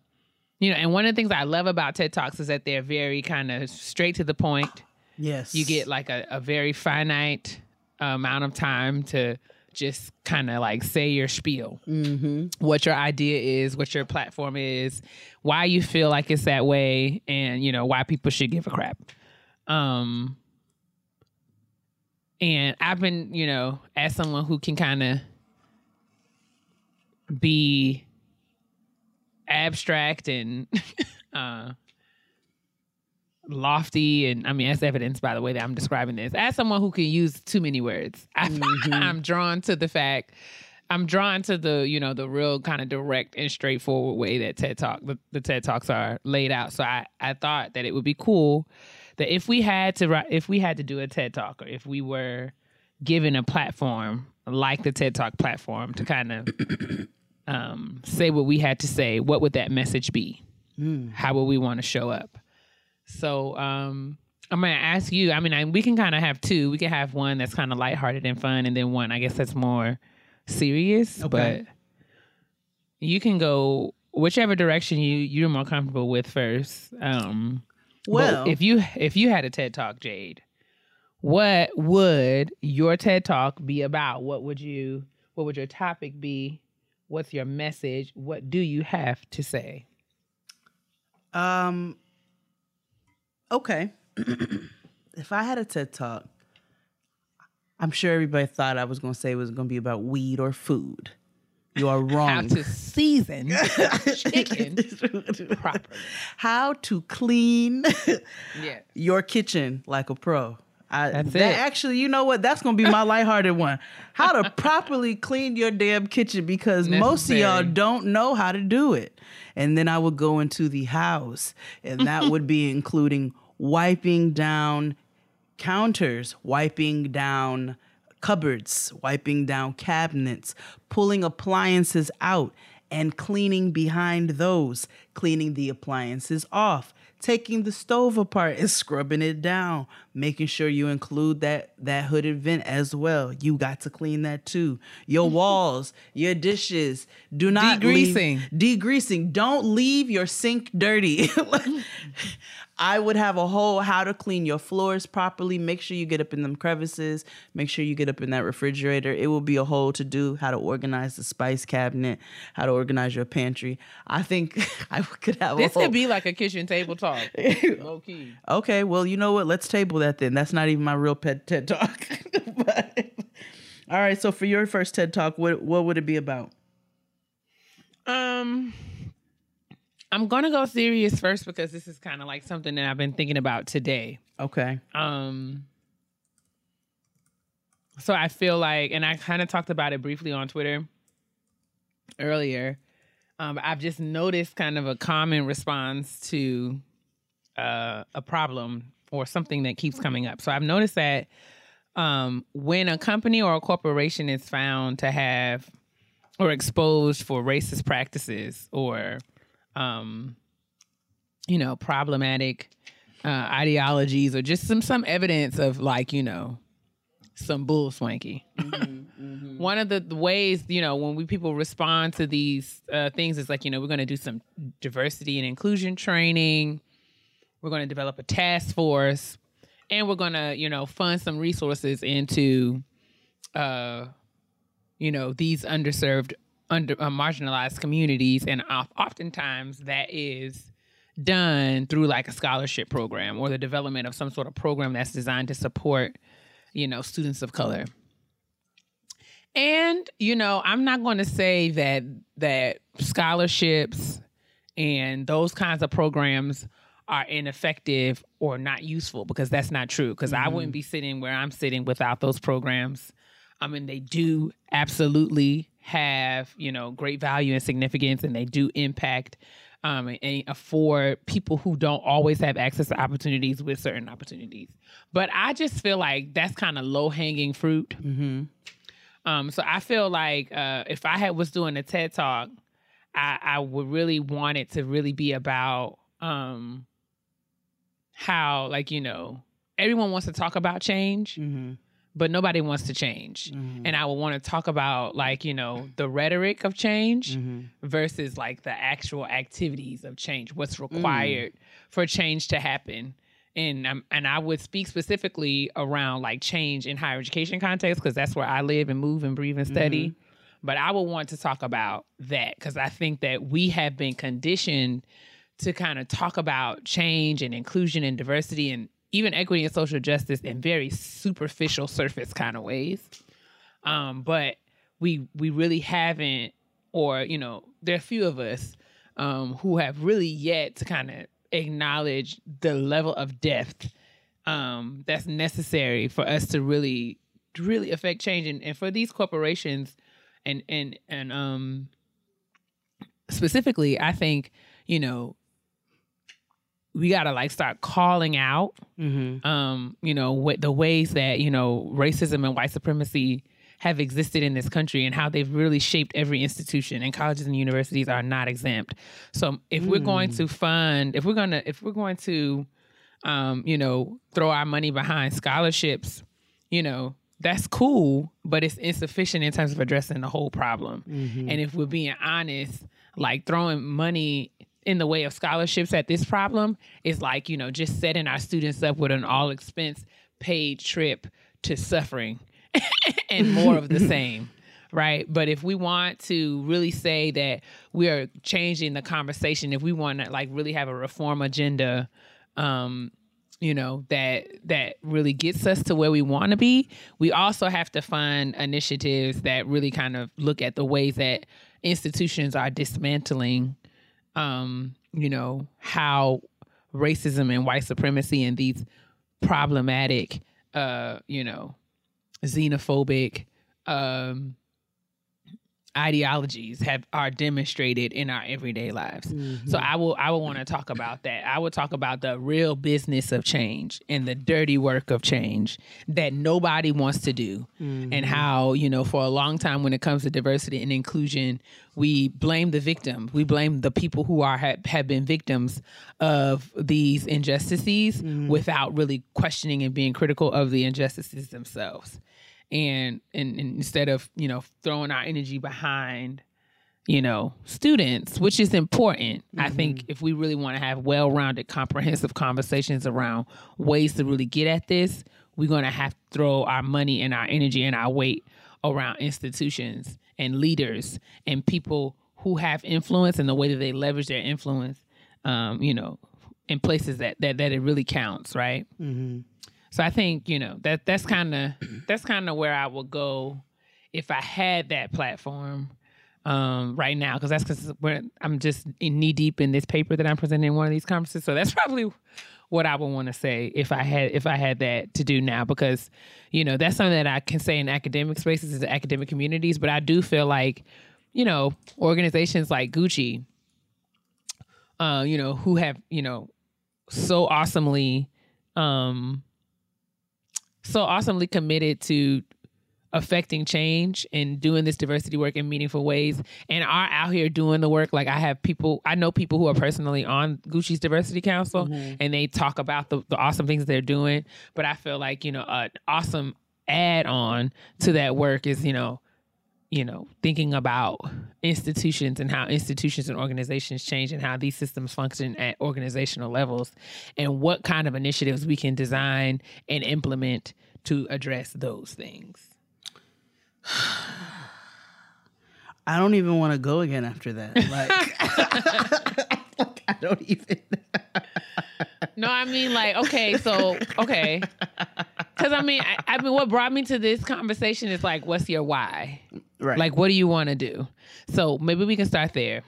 you know and one of the things i love about ted talks is that they're very kind of straight to the point. Yes. you get like a, a very finite amount of time to just kind of like say your spiel. Mm-hmm. what your idea is what your platform is why you feel like it's that way and you know why people should give a crap. Um and i've been you know as someone who can kind of be abstract and uh lofty and I mean as evidenced by the way that I'm describing this. As someone who can use too many words, I, I'm drawn to the fact I'm drawn to the, you know, the real kind of direct and straightforward way that TED Talk the, the TED Talks are laid out. So I I thought that it would be cool that if we had to ri- if we had to do a TED Talk or if we were given a platform like the TED Talk platform to kind of um, say what we had to say, what would that message be? How would we want to show up? So um, I'm going to ask you. I mean, I, we can kind of have two. We can have one that's kind of lighthearted and fun, and then one I guess that's more serious. Okay. But you can go whichever direction you you're more comfortable with first. Um, but Well, if you if you had a TED Talk, Jade, what would your TED Talk be about? What would you what would your topic be? What's your message? What do you have to say? Um. Okay. if I had a TED talk, I'm sure everybody thought I was going to say it was going to be about weed or food. You are wrong. How to season chicken properly. How to clean Yeah. your kitchen like a pro. I, That's that it. Actually, you know what? That's gonna be my lighthearted one. How to properly clean your damn kitchen because most of y'all don't know how to do it. And then I would go into the house, and that would be including wiping down counters, wiping down cupboards, wiping down cabinets, pulling appliances out and cleaning behind those, cleaning the appliances off, taking the stove apart and scrubbing it down, making sure you include that that hooded vent as well. You got to clean that too. Your walls, your dishes. Do not Degreasing. leave- degreasing. Don't leave your sink dirty. I would have a whole how to clean your floors properly. Make sure you get up in them crevices. Make sure you get up in that refrigerator. It will be a whole to do. How to organize the spice cabinet. How to organize your pantry. I think I could have This a whole. could be like a kitchen table talk. Low key. okay, well, you know what? Let's table that then. That's not even my real pet TED talk. But- all right. So for your first TED talk, what what would it be about? Um, I'm gonna go serious first because this is kind of like something that I've been thinking about today. Okay. Um, so I feel like, and I kind of talked about it briefly on Twitter earlier. Um, I've just noticed kind of a common response to uh, a problem or something that keeps coming up. So I've noticed that um, when a company or a corporation is found to have or exposed for racist practices or um, you know problematic uh, ideologies or just some some evidence of like you know some bull swanky. One of the, the ways you know when we people respond to these uh, things is like you know we're going to do some diversity and inclusion training. We're going to develop a task force, and we're going to you know fund some resources into, uh, you know these underserved, under uh, marginalized communities, and oftentimes that is done through like a scholarship program or the development of some sort of program that's designed to support you know students of color. And you know i'm not going to say that that scholarships and those kinds of programs are ineffective or not useful because that's not true because i wouldn't be sitting where i'm sitting without those programs. I mean they do absolutely have you know great value and significance and they do impact um, and, and afford people who don't always have access to opportunities with certain opportunities. But i just feel like that's kind of low hanging fruit um, so I feel like uh, if I had was doing a TED talk, I, I would really want it to really be about um, how, like you know, everyone wants to talk about change, Mm-hmm. But nobody wants to change. And I would want to talk about like you know the rhetoric of change Mm-hmm. versus like the actual activities of change. What's required for change to happen. And um, and I would speak specifically around like change in higher education context because that's where I live and move and breathe and study. But I would want to talk about that because I think that we have been conditioned to kind of talk about change and inclusion and diversity and even equity and social justice in very superficial surface kind of ways. Um, but we we really haven't, or you know, there are few of us um, who have really yet to kind of acknowledge the level of depth um, that's necessary for us to really, really affect change, and, and for these corporations, and and and um, specifically, I think you know we gotta like start calling out, um, you know, what the ways that you know racism and white supremacy have existed in this country and how they've really shaped every institution and colleges and universities are not exempt. So if we're going to fund if we're gonna if we're going to um, you know throw our money behind scholarships you know that's cool but it's insufficient in terms of addressing the whole problem. And if we're being honest like throwing money in the way of scholarships at this problem is like you know just setting our students up with an all expense paid trip to suffering and more of the same right? But if we want to really say that we are changing the conversation if we want to like really have a reform agenda um you know that that really gets us to where we want to be we also have to find initiatives that really kind of look at the ways that institutions are dismantling um you know how racism and white supremacy and these problematic uh you know xenophobic um ideologies have are demonstrated in our everyday lives. So mm-hmm. I will I will want to talk about that. I will talk about the real business of change and the dirty work of change that nobody wants to do and mm-hmm. how, you know, for a long time when it comes to diversity and inclusion, we blame the victim. We blame the people who are have, have been victims of these injustices mm-hmm. without really questioning and being critical of the injustices themselves and, and and instead of you know throwing our energy behind you know students which is important. I think if we really want to have well-rounded comprehensive conversations around ways to really get at this we're going to have to throw our money and our energy and our weight around institutions and leaders and people who have influence and the way that they leverage their influence um, you know in places that that, that it really counts right so I think you know that that's kind of that's kind of where I would go if I had that platform um, right now because that's because I'm just knee deep in this paper that I'm presenting in one of these conferences. So that's probably what I would want to say if I had if I had that to do now because you know that's something that I can say in academic spaces in academic communities, but I do feel like you know organizations like Gucci, uh, you know, who have you know so awesomely um so awesomely committed to affecting change and doing this diversity work in meaningful ways. And are out here doing the work. Like i have people i know people who are personally on gucci's diversity council mm-hmm. and they talk about the, the awesome things they're doing. But i feel like you know an awesome add-on to that work is you know you know thinking about institutions and how institutions and organizations change and how these systems function at organizational levels and what kind of initiatives we can design and implement to address those things I don't even want to go again after that. Like, I don't even. No, I mean like okay, so okay, because I mean, I, I mean, what brought me to this conversation is like, what's your why? Right. Like, what do you want to do? So maybe we can start there.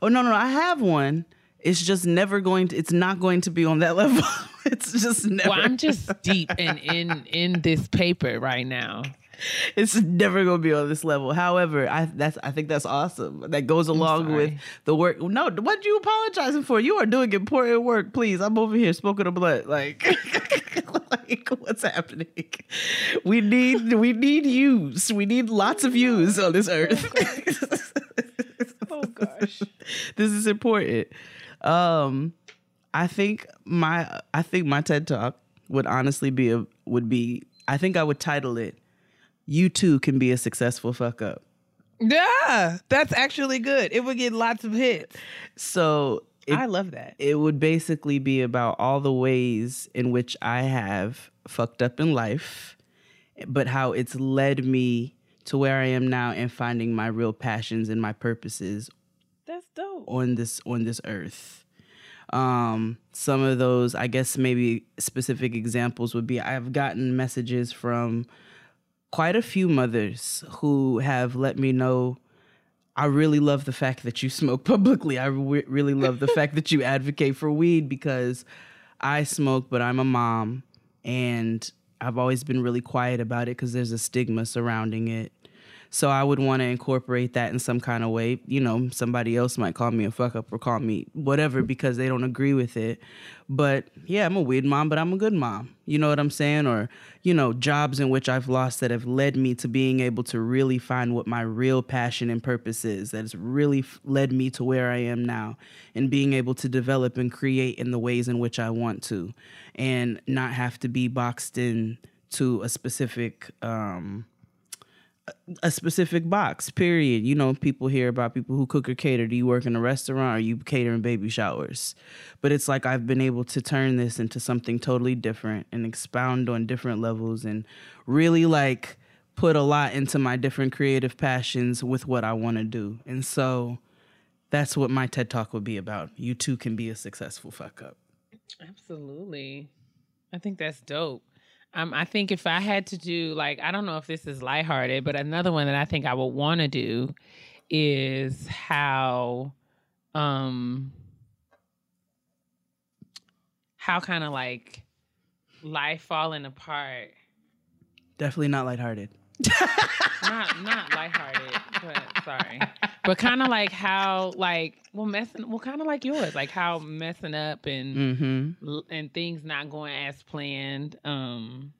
oh no, no, I have one. It's just never going to. It's not going to be on that level. it's just never. Well, I'm just deep and in in this paper right now. it's never going to be on this level. However, I that's I think that's awesome. That goes along with the work. No, what you apologizing for? You are doing important work. Please, I'm over here smoking a blunt. Like, like what's happening? We need we need use. We need lots of use on this earth. Oh gosh. this is important. Um, I think my I think my TED talk would honestly be a would be I think I would title it "You too can be a successful fuck up." Yeah, that's actually good. It would get lots of hits. So it, I love that. it would basically be about all the ways in which I have fucked up in life, but how it's led me to where I am now and finding my real passions and my purposes That's dope. on this on this earth. Um, some of those, I guess, maybe specific examples would be I've gotten messages from quite a few mothers who have let me know I really love the fact that you smoke publicly. I re- really love the fact that you advocate for weed because I smoke, but I'm a mom and I've always been really quiet about it because there's a stigma surrounding it. So I would want to incorporate that in some kind of way. You know, somebody else might call me a fuck up or call me whatever because they don't agree with it. But yeah, I'm a weird mom, but I'm a good mom. You know what I'm saying? Or, you know, jobs in which I've lost that have led me to being able to really find what my real passion and purpose is. That has really led me to where I am now and being able to develop and create in the ways in which I want to and not have to be boxed in to a specific um a specific box period. You know people hear about people who cook or cater. Do you work in a restaurant? Or you catering baby showers? But it's like i've been able to turn this into something totally different and expound on different levels and really like put a lot into my different creative passions with what i want to do. And so that's what my ted talk would be about. You too can be a successful fuck up. Absolutely. I think that's dope. Um, I think if I had to do like I don't know if this is lighthearted, but another one that I think I would want to do is how um how kind of like life falling apart. Definitely not lighthearted not not lighthearted, but sorry. But kind of like how like well messing well kind of like yours, like how messing up and mm-hmm and things not going as planned um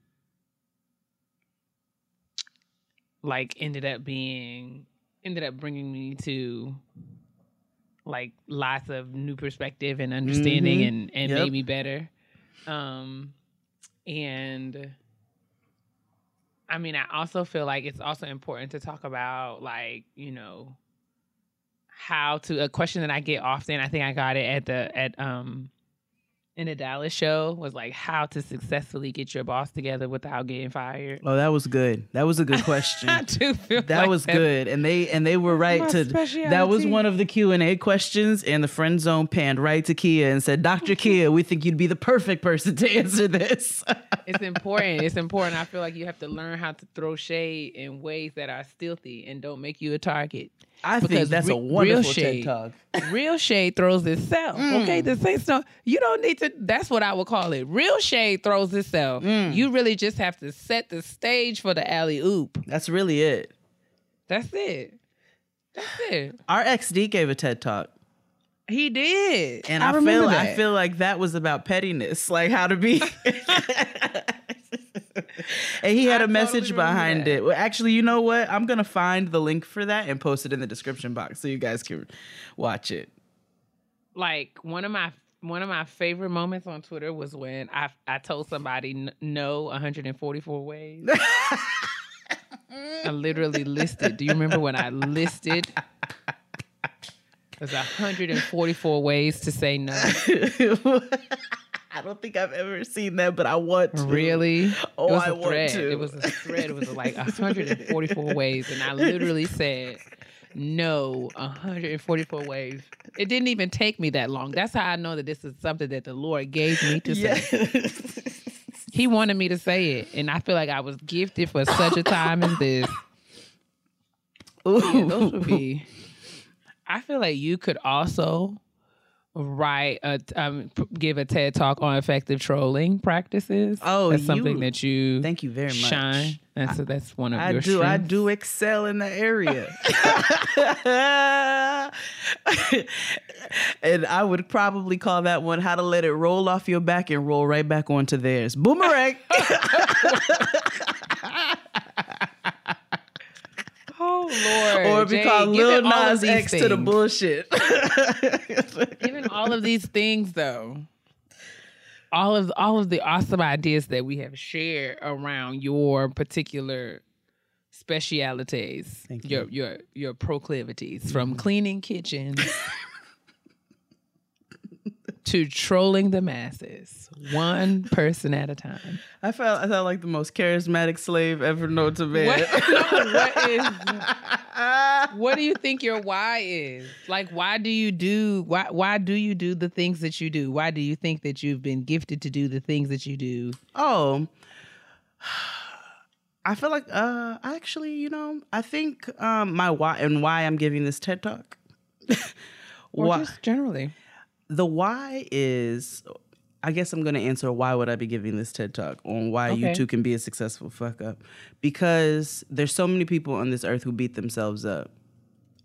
like ended up being ended up bringing me to like lots of new perspective and understanding Mhm. and and Yep. made me better um and I mean, I also feel like it's also important to talk about like, you know, how to a question that I get often, I think I got it at the at um in the Dallas show was like how to successfully get your boss together without getting fired. oh that was good that was a good question I do feel that like was that's good and they and they were right my to that was one of the q&a questions and the friend zone panned right to kia and said dr kia we think you'd be the perfect person to answer this It's important. It's important. I feel like you have to learn how to throw shade in ways that are stealthy and don't make you a target. I think that's re- a real wonderful ted shade. talk Real shade throws itself. Mm. Okay, this ain't so. You don't need to. That's what I would call it. Real shade throws itself. Mm. You really just have to set the stage for the alley oop. that's really it That's it. That's it. our xd gave a ted talk He did, and i, remember feel i feel like that was about pettiness like how to be and he had I a message behind it well actually you know what i'm gonna find the link for that and post it in the description box so you guys can watch it like one of my one of my favorite moments on Twitter was when I I told somebody no 144 ways. I literally listed. Do you remember when I listed? There's 144 ways to say no. I don't think I've ever seen that, but I want to. Really? Oh, I want thread. to. It was a thread. It was like 144 ways, and I literally said no 144 ways. It didn't even take me that long. That's how I know that this is something that the Lord gave me to say. Yes. He wanted me to say it, and I feel like I was gifted for such a time as this. Yeah, those would be. I feel like you could also write a um give a TED talk on effective trolling practices. Oh, that's something you- that you Thank you very much. shine. That's that's one of I your do. I do excel in that area. and I would probably call that one "How to Let It Roll Off Your Back and Roll Right Back onto Theirs." Boomerang. Lord! or be Jay, called Lil Nas X to the bullshit. Given all of these things, though, all of all of the awesome ideas that we have shared around your particular specialities, Thank your your your proclivities, from mm-hmm. cleaning kitchens to trolling the masses, one person at a time. I felt I felt like the most charismatic slave ever known to man. What, what is? What do you think your why is? Like, why do you do why why do you do the things that you do? Why do you think that you've been gifted to do the things that you do? Oh, I feel like uh actually, you know, I think um my why and why I'm giving this TED talk. Why just generally. The why is I guess I'm gonna answer why would I be giving this TED talk on why you Okay. too can be a successful fuck up. Because there's so many people on this earth who beat themselves up.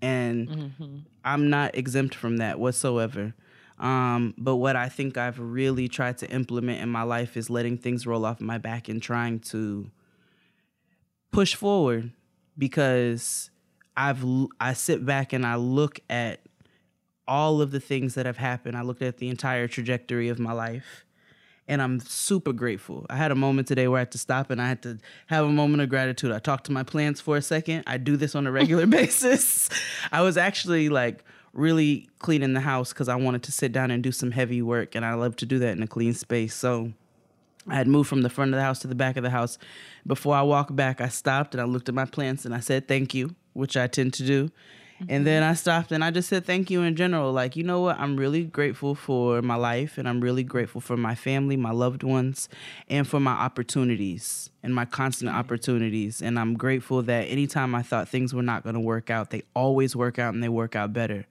And Mm-hmm. I'm not exempt from that whatsoever. Um, but what I think I've really tried to implement in my life is letting things roll off my back and trying to push forward because I've I sit back and I look at all of the things that have happened. I looked at the entire trajectory of my life and I'm super grateful. I had a moment today where I had to stop and I had to have a moment of gratitude. I talked to my plants for a second. I do this on a regular basis. I was actually like really cleaning the house because I wanted to sit down and do some heavy work and I love to do that in a clean space. So I had moved from the front of the house to the back of the house. Before I walked back, I stopped and I looked at my plants and I said thank you, which I tend to do. And then I stopped and I just said thank you in general. Like, you know what? I'm really grateful for my life and I'm really grateful for my family, my loved ones, and for my opportunities and my constant mm. opportunities. And I'm grateful that anytime I thought things were not going to work out, they always work out and they work out better.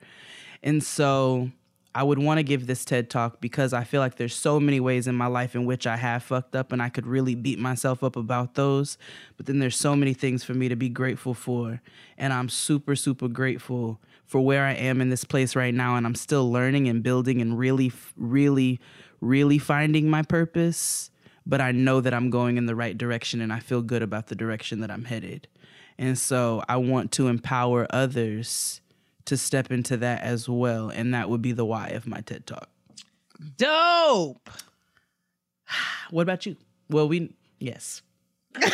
And so I would want to give this TED talk because I feel like there's so many ways in my life in which I have fucked up and I could really beat myself up about those. But then there's so many things for me to be grateful for. And I'm super, super grateful for where I am in this place right now. And I'm still learning and building and really, really, really finding my purpose. But I know that I'm going in the right direction and I feel good about the direction that I'm headed. And so I want to empower others to step into that as well. And that would be the why of my TED Talk. Dope. What about you? Well, we, yes.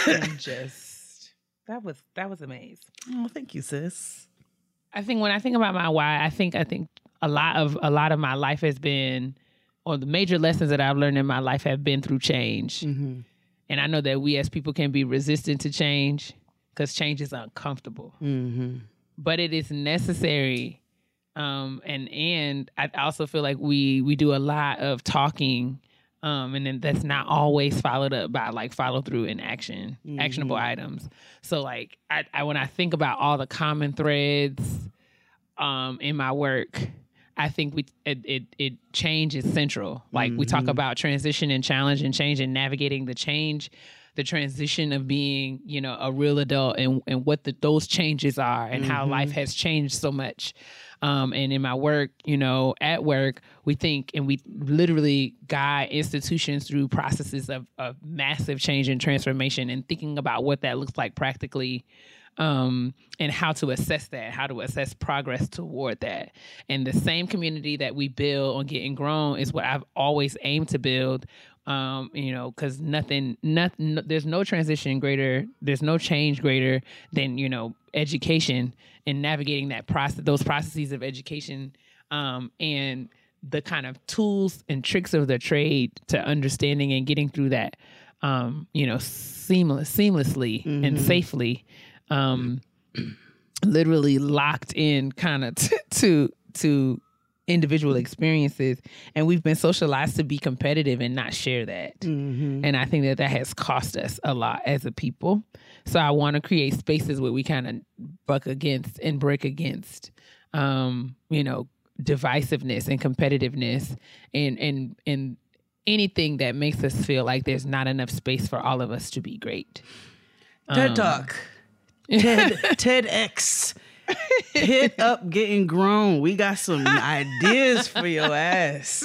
and just that was that was amazing. Oh, thank you, sis. I think when I think about my why, I think I think a lot of a lot of my life has been, or the major lessons that I've learned in my life have been through change. Mm-hmm. And I know that we as people can be resistant to change because change is uncomfortable, Mm-hmm. But it is necessary. Um, and and I also feel like we we do a lot of talking, um, and then that's not always followed up by like follow through and action, actionable items. So like I, I when I think about all the common threads, um, in my work, I think we it it, it change is central. Like we talk about transition and challenge and change and navigating the change, the transition of being you know a real adult and and what the, those changes are and how life has changed so much. Um, and in my work, you know, at work, we think and we literally guide institutions through processes of, of massive change and transformation and thinking about what that looks like practically um, and how to assess that, how to assess progress toward that. And the same community that we build on getting grown is what I've always aimed to build. Um, you know, because nothing, nothing, there's no transition greater, there's no change greater than you know education and navigating that process, those processes of education, um, and the kind of tools and tricks of the trade to understanding and getting through that, um, you know, seamless, seamlessly and safely um literally locked in kind of t- to to individual experiences and we've been socialized to be competitive and not share that and i think that that has cost us a lot as a people so i want to create spaces where we kind of buck against and break against um you know divisiveness and competitiveness and and and anything that makes us feel like there's not enough space for all of us to be great TED Talk. TED TEDx. Hit up getting grown. We got some ideas for your ass.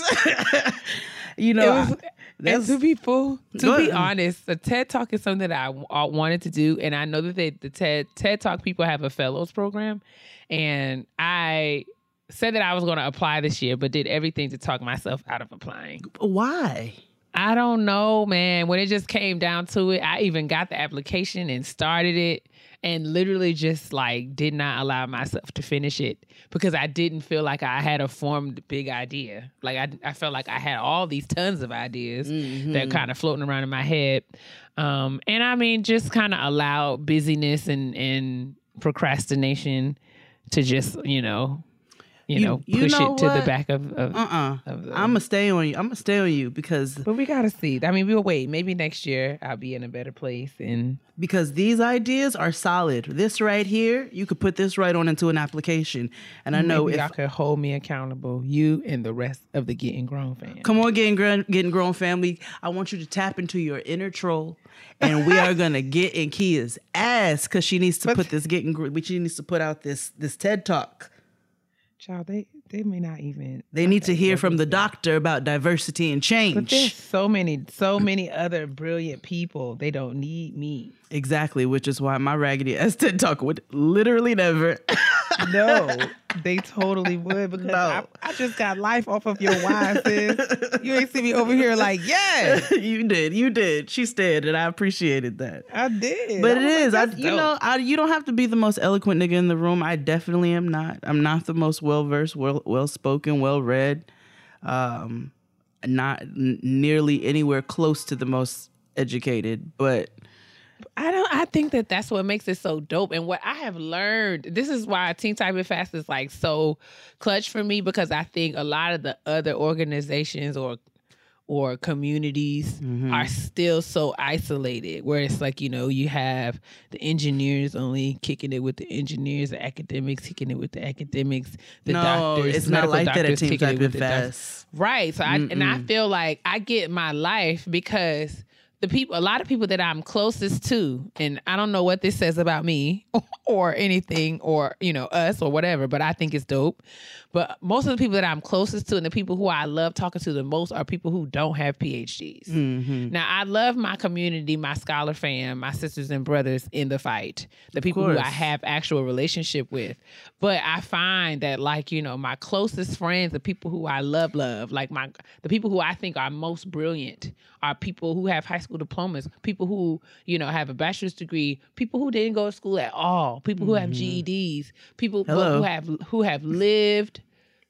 you know, was- I- that's to people, to be honest, the TED Talk is something that I wanted to do, and I know that they, the TED TED Talk people have a fellows program, and I said that I was going to apply this year, but did everything to talk myself out of applying. why. I don't know, man. When it just came down to it, I even got the application and started it and literally just like did not allow myself to finish it because I didn't feel like I had a formed big idea. Like I, I felt like I had all these tons of ideas that kind of floating around in my head. Um, and I mean, just kind of allow busyness and, and procrastination to just, you know, you, You- know you push know it to the back of. of Uh-uh. Of the- I'm gonna stay on you. I'm gonna stay on you because But we gotta see. I mean, we'll wait. Maybe next year I'll be in a better place. And because these ideas are solid. This right here, you could put this right on into an application. And I know if y'all could hold me accountable, you and the rest of the Getting Grown fans. Come on, getting grown, getting grown family. I want you to tap into your inner troll, and we are gonna get in Kia's ass because she needs to put this getting. She needs to put out this this TED talk. Child, they they may not even. They need to hear from the doctor about diversity and change. But there's so many, so many other brilliant people. They don't need me. Exactly, which is why my raggedy ass TED talk would literally never. No, they totally would because No. I, I just got life off of your wife. sis. You ain't see me over here like, yeah, you did, you did. She stared, and I appreciated that. I did. But I it is, like, I, you dope. know, I, you don't have to be the most eloquent nigga in the room. I definitely am not. I'm not the most well versed, well well spoken, well read. Um, not n- nearly anywhere close to the most educated, but I don't. I think that that's what makes it so dope. And what I have learned, this is why Teen Type and Fast is like so clutch for me because I think a lot of the other organizations or or communities mm-hmm. are still so isolated where it's like you know you have the engineers only kicking it with the engineers the academics kicking it with the academics the no, doctors it's not like that at doctors Team kicking it Type with and. Fast. Right. So I and I feel like I get my life because the people a lot of people that I'm closest to, and I don't know what this says about me or anything or, you know, us or whatever, but I think it's dope. But most of the people that I'm closest to and the people who I love talking to the most are people who don't have PhDs. Mm-hmm. Now I love my community, my scholar fam, my sisters and brothers in the fight, the people who I have actual relationship with. But I find that like, you know, my closest friends, the people who I love, love, like my the people who I think are most brilliant are people who have high school diplomas, people who, you know, have a bachelor's degree, people who didn't go to school at all, people who have mm-hmm. GEDs, people Hello. who have who have lived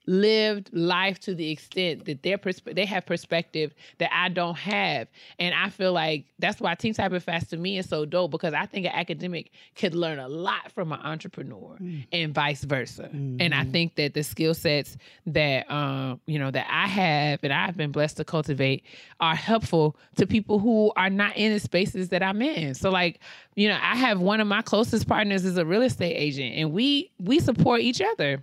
lived life to the extent that their persp- they have perspective that I don't have. And I feel like that's why Teen Cyber Fast to me is so dope because I think an academic could learn a lot from an entrepreneur and vice versa. And I think that the skill sets that um, you know that I have and I've been blessed to cultivate are helpful to people who are not in the spaces that I'm in. So like, you know, I have one of my closest partners is a real estate agent and we we support each other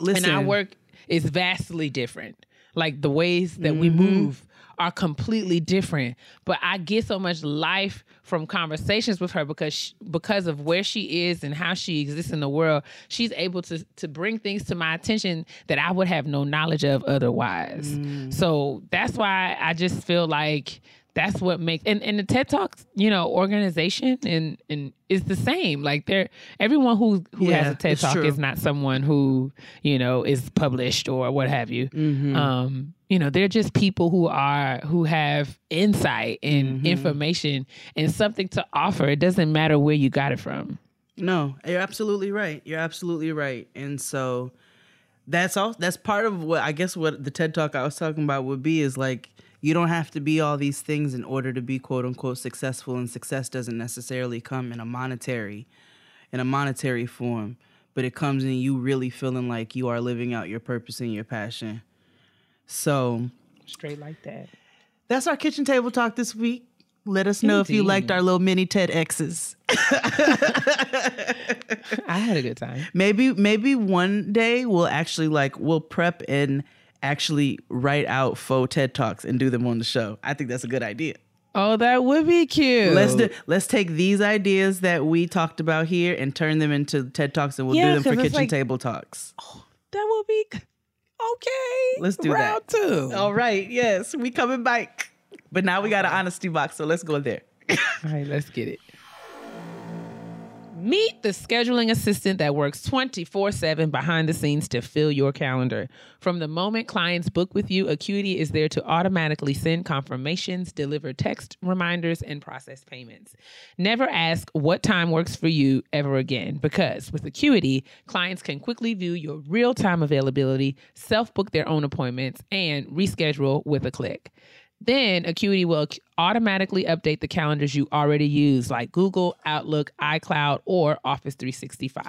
Listen, and I work is vastly different. Like the ways that we mm-hmm. move are completely different. But I get so much life from conversations with her because she, because of where she is and how she exists in the world. She's able to to bring things to my attention that I would have no knowledge of otherwise. Mm. So that's why I just feel like that's what makes and, and the TED Talks, you know, organization and and is the same. Like they're everyone who who has a TED Talk true. is not someone who you know is published or what have you. Mm-hmm. Um, you know, they're just people who are who have insight and Mm-hmm. information and something to offer. It doesn't matter where you got it from. No, you're absolutely right. You're absolutely right. And so that's all that's part of what I guess what the TED talk I was talking about would be is like you don't have to be all these things in order to be quote unquote successful and success doesn't necessarily come in a monetary in a monetary form, but it comes in you really feeling like you are living out your purpose and your passion. So Straight like that. that's our kitchen table talk this week. Let us know if you liked our little mini TEDx's. I had a good time. Maybe maybe one day we'll actually like we'll prep and actually write out faux TED Talks and do them on the show. I think that's a good idea. Oh, that would be cute. Let's do let's take these ideas that we talked about here and turn them into TED Talks and we'll Yeah, do them for kitchen like- table talks. Oh, that would be okay. Let's do Round that. two. All right, yes, we coming back. But now we got an honesty box, so let's go there. All right, let's get it. Meet the scheduling assistant that works 24 7 behind the scenes to fill your calendar. From the moment clients book with you, Acuity is there to automatically send confirmations, deliver text reminders, and process payments. Never ask what time works for you ever again because with Acuity, clients can quickly view your real time availability, self book their own appointments, and reschedule with a click. Then Acuity will automatically update the calendars you already use, like Google, Outlook, iCloud, or Office 365,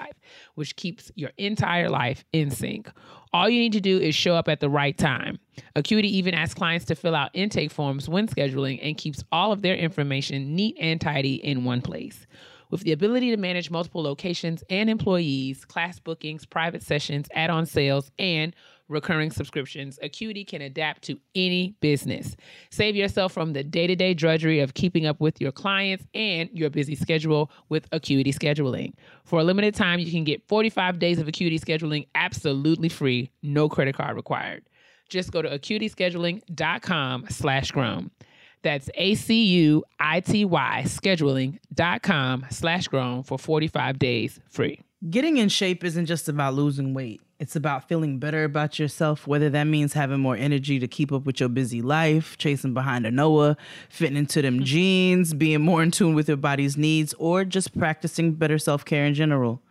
which keeps your entire life in sync. All you need to do is show up at the right time. Acuity even asks clients to fill out intake forms when scheduling and keeps all of their information neat and tidy in one place. With the ability to manage multiple locations and employees, class bookings, private sessions, add on sales, and recurring subscriptions, Acuity can adapt to any business. Save yourself from the day to day drudgery of keeping up with your clients and your busy schedule with Acuity Scheduling. For a limited time, you can get 45 days of Acuity Scheduling absolutely free, no credit card required. Just go to acuityscheduling.com slash grown. That's A-C-U-I-T-Y scheduling.com slash grown for 45 days free. Getting in shape isn't just about losing weight. It's about feeling better about yourself, whether that means having more energy to keep up with your busy life, chasing behind a Noah, fitting into them mm-hmm. jeans, being more in tune with your body's needs, or just practicing better self care in general.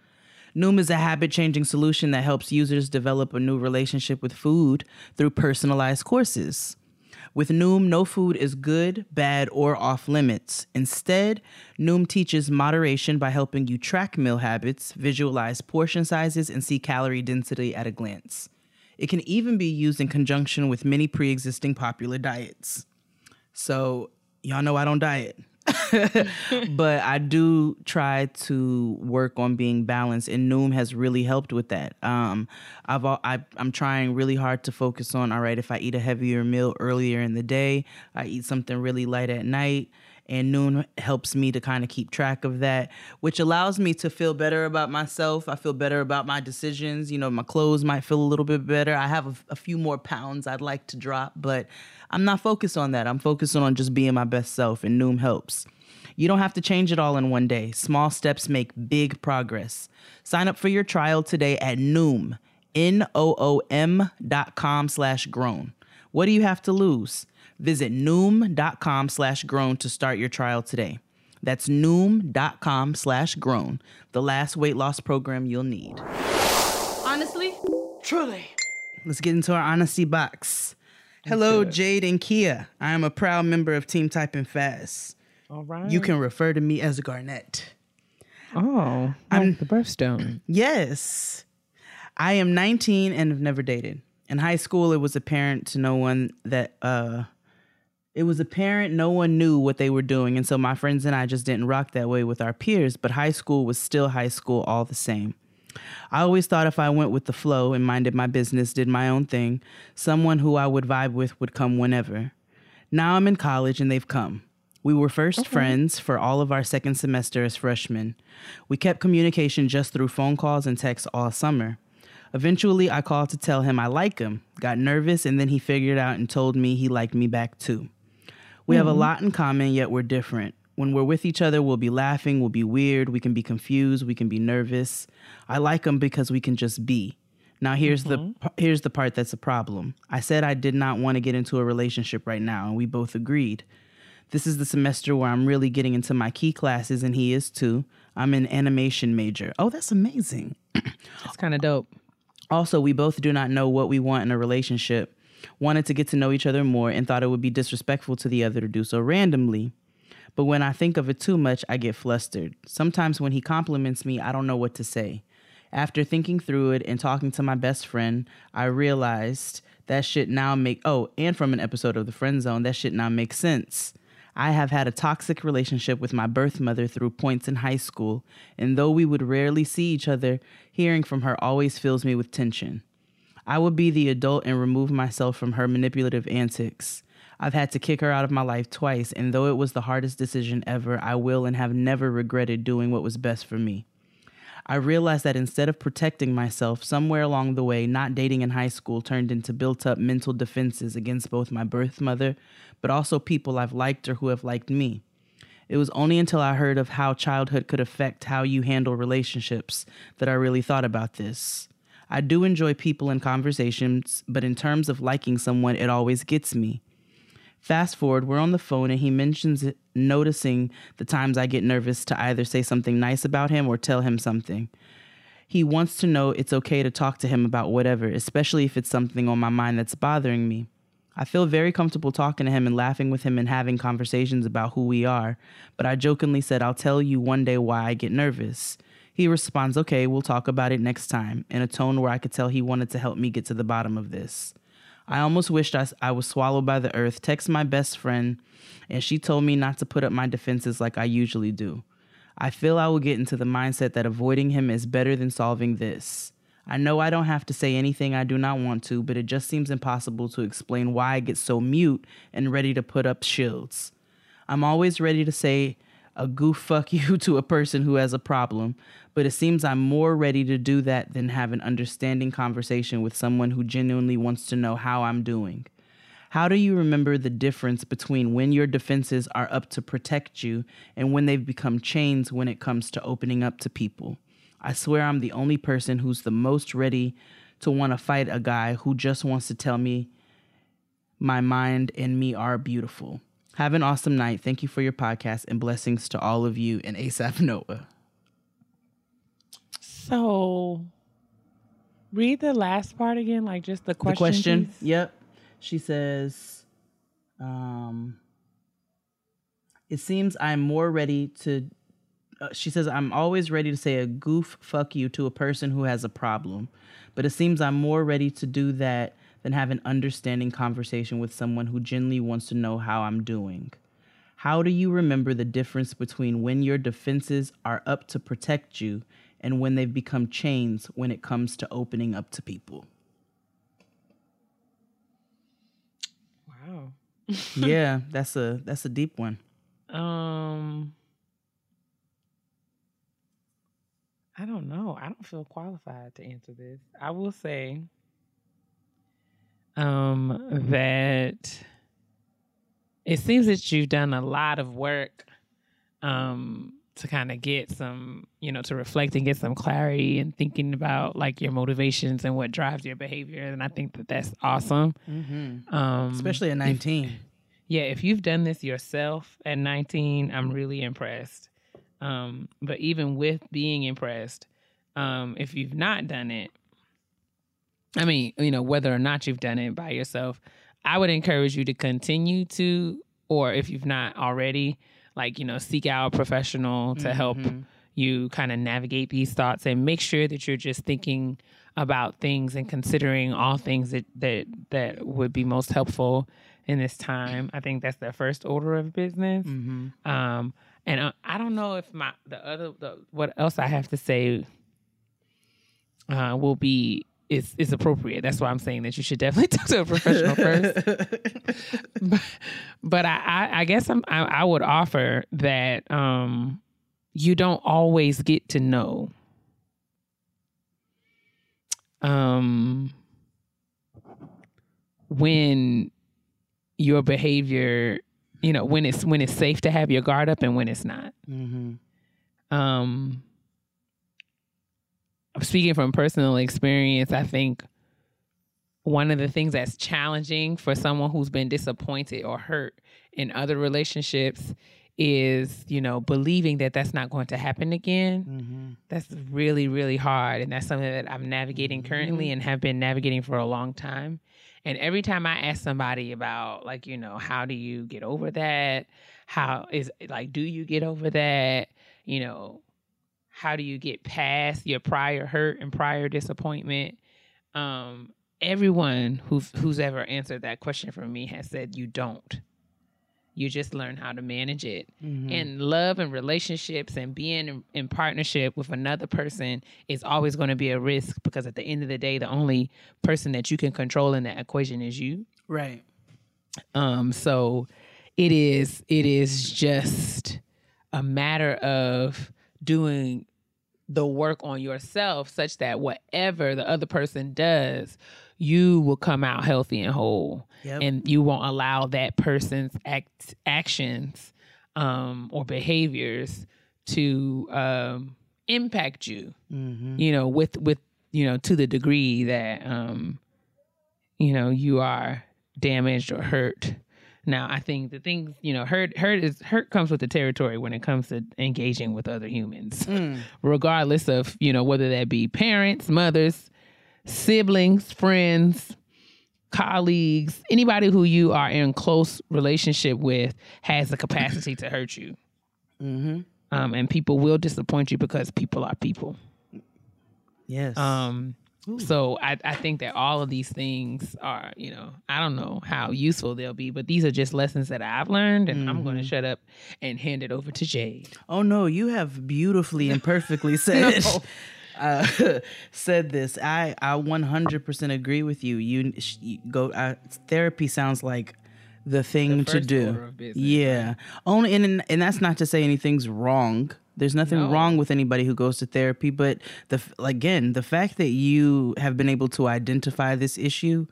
Noom is a habit changing solution that helps users develop a new relationship with food through personalized courses. With Noom, no food is good, bad, or off limits. Instead, Noom teaches moderation by helping you track meal habits, visualize portion sizes, and see calorie density at a glance. It can even be used in conjunction with many pre existing popular diets. So, y'all know I don't diet. but I do try to work on being balanced, and Noom has really helped with that. Um, I've I, I'm trying really hard to focus on. All right, if I eat a heavier meal earlier in the day, I eat something really light at night. And Noom helps me to kind of keep track of that, which allows me to feel better about myself. I feel better about my decisions. You know, my clothes might feel a little bit better. I have a, a few more pounds I'd like to drop, but I'm not focused on that. I'm focusing on just being my best self, and Noom helps. You don't have to change it all in one day. Small steps make big progress. Sign up for your trial today at Noom, N-O-O-M dot com slash grown. What do you have to lose? Visit Noom.com slash grown to start your trial today. That's Noom.com slash grown, the last weight loss program you'll need. Honestly? Truly. Let's get into our honesty box. Hello, Jade and Kia. I am a proud member of Team Typing Fast. All right. You can refer to me as Garnett. Oh, I'm the birthstone. Yes. I am 19 and have never dated. In high school, it was apparent to no one that uh it was apparent no one knew what they were doing, and so my friends and I just didn't rock that way with our peers, but high school was still high school all the same. I always thought if I went with the flow and minded my business, did my own thing, someone who I would vibe with would come whenever. Now I'm in college and they've come. We were first friends for all of our second semester as freshmen. We kept communication just through phone calls and texts all summer. Eventually, I called to tell him I like him, got nervous, and then he figured out and told me he liked me back too. We have a mm-hmm. lot in common, yet we're different. When we're with each other, we'll be laughing, we'll be weird, we can be confused, we can be nervous. I like him because we can just be. Now here's the mm-hmm. here's the part that's a problem. I said I did not want to get into a relationship right now, and we both agreed. This is the semester where I'm really getting into my key classes, and he is too. I'm an animation major. Oh, that's amazing. That's kind of dope. Also, we both do not know what we want in a relationship, wanted to get to know each other more, and thought it would be disrespectful to the other to do so randomly. But when I think of it too much, I get flustered. Sometimes when he compliments me, I don't know what to say. After thinking through it and talking to my best friend, I realized that shit now make oh, and from an episode of The Friend Zone, that shit now makes sense. I have had a toxic relationship with my birth mother through points in high school, and though we would rarely see each other, hearing from her always fills me with tension. I would be the adult and remove myself from her manipulative antics. I've had to kick her out of my life twice, and though it was the hardest decision ever, I will and have never regretted doing what was best for me. I realized that instead of protecting myself, somewhere along the way, not dating in high school turned into built up mental defenses against both my birth mother, but also people I've liked or who have liked me. It was only until I heard of how childhood could affect how you handle relationships that I really thought about this. I do enjoy people and conversations, but in terms of liking someone, it always gets me. Fast forward, we're on the phone and he mentions it, noticing the times I get nervous to either say something nice about him or tell him something. He wants to know it's okay to talk to him about whatever, especially if it's something on my mind that's bothering me. I feel very comfortable talking to him and laughing with him and having conversations about who we are, but I jokingly said, I'll tell you one day why I get nervous. He responds, Okay, we'll talk about it next time, in a tone where I could tell he wanted to help me get to the bottom of this. I almost wished I, I was swallowed by the earth, text my best friend, and she told me not to put up my defenses like I usually do. I feel I will get into the mindset that avoiding him is better than solving this. I know I don't have to say anything I do not want to, but it just seems impossible to explain why I get so mute and ready to put up shields. I'm always ready to say a goof fuck you to a person who has a problem, but it seems I'm more ready to do that than have an understanding conversation with someone who genuinely wants to know how I'm doing. How do you remember the difference between when your defenses are up to protect you and when they've become chains when it comes to opening up to people? I swear I'm the only person who's the most ready to want to fight a guy who just wants to tell me my mind and me are beautiful. Have an awesome night. Thank you for your podcast and blessings to all of you and ASAP Noah. So, read the last part again, like just the question. The question. piece. Yep. She says, um, it seems I'm more ready to. Uh, she says, I'm always ready to say a goof fuck you to a person who has a problem, but it seems I'm more ready to do that than have an understanding conversation with someone who genuinely wants to know how I'm doing. How do you remember the difference between when your defenses are up to protect you and when they've become chains when it comes to opening up to people? Wow. yeah, that's a that's a deep one. Um, I don't know. I don't feel qualified to answer this. I will say um that it seems that you've done a lot of work um to kind of get some, you know, to reflect and get some clarity and thinking about like your motivations and what drives your behavior. And I think that that's awesome. Mm-hmm. Um, Especially at 19. yeah, if you've done this yourself at 19, I'm really impressed. Um, but even with being impressed, um, if you've not done it, I mean, you know, whether or not you've done it by yourself, I would encourage you to continue to, or if you've not already, like, you know, seek out a professional to help Mm-hmm. you kind of navigate these thoughts and make sure that you're just thinking about things and considering all things that that that would be most helpful in this time. I think that's the first order of business. Mm-hmm. Um, and uh, I don't know if my the other the, what else I have to say uh, will be is is appropriate. That's why I'm saying that you should definitely talk to a professional first. but but I, I I guess I'm I, I would offer that um you don't always get to know um when your behavior you know when it's when it's safe to have your guard up and when it's not Mm-hmm. um speaking from personal experience i think one of the things that's challenging for someone who's been disappointed or hurt in other relationships is you know believing that that's not going to happen again. Mm-hmm. that's really really hard and that's something that i'm navigating currently and have been navigating for a long time. And every time i ask somebody about like you know how do you get over that? How is like do you get over that? You know how do you get past your prior hurt and prior disappointment um everyone who's who's ever answered that question for me has said you don't you just learn how to manage it Mm-hmm. and love and relationships and being in, in partnership with another person is always going to be a risk because at the end of the day the only person that you can control in that equation is you Right. um so it is it is just a matter of doing the work on yourself such that whatever the other person does you will come out healthy and whole Yep. and you won't allow that person's act actions um, or behaviors to um, impact you mm-hmm. you know with with you know to the degree that um you know you are damaged or hurt now i think the things you know hurt hurt is hurt comes with the territory when it comes to engaging with other humans Mm. regardless of you know whether that be parents mothers siblings friends colleagues, anybody who you are in close relationship with has the capacity to hurt you. Mm-hmm. Um, and people will disappoint you because people are people. Yes. Um, so I, I think that all of these things are, you know, I don't know how useful they'll be, but these are just lessons that I've learned, and I'm going to shut up and hand it over to Jade. Oh no, you have beautifully and perfectly said uh, said this. I I 100% agree with you. You, you go uh, therapy sounds like the thing to first do. business, yeah. Only and and that's not to say anything's wrong. There's nothing No. wrong with anybody who goes to therapy, but the again, the fact that you have been able to identify this issue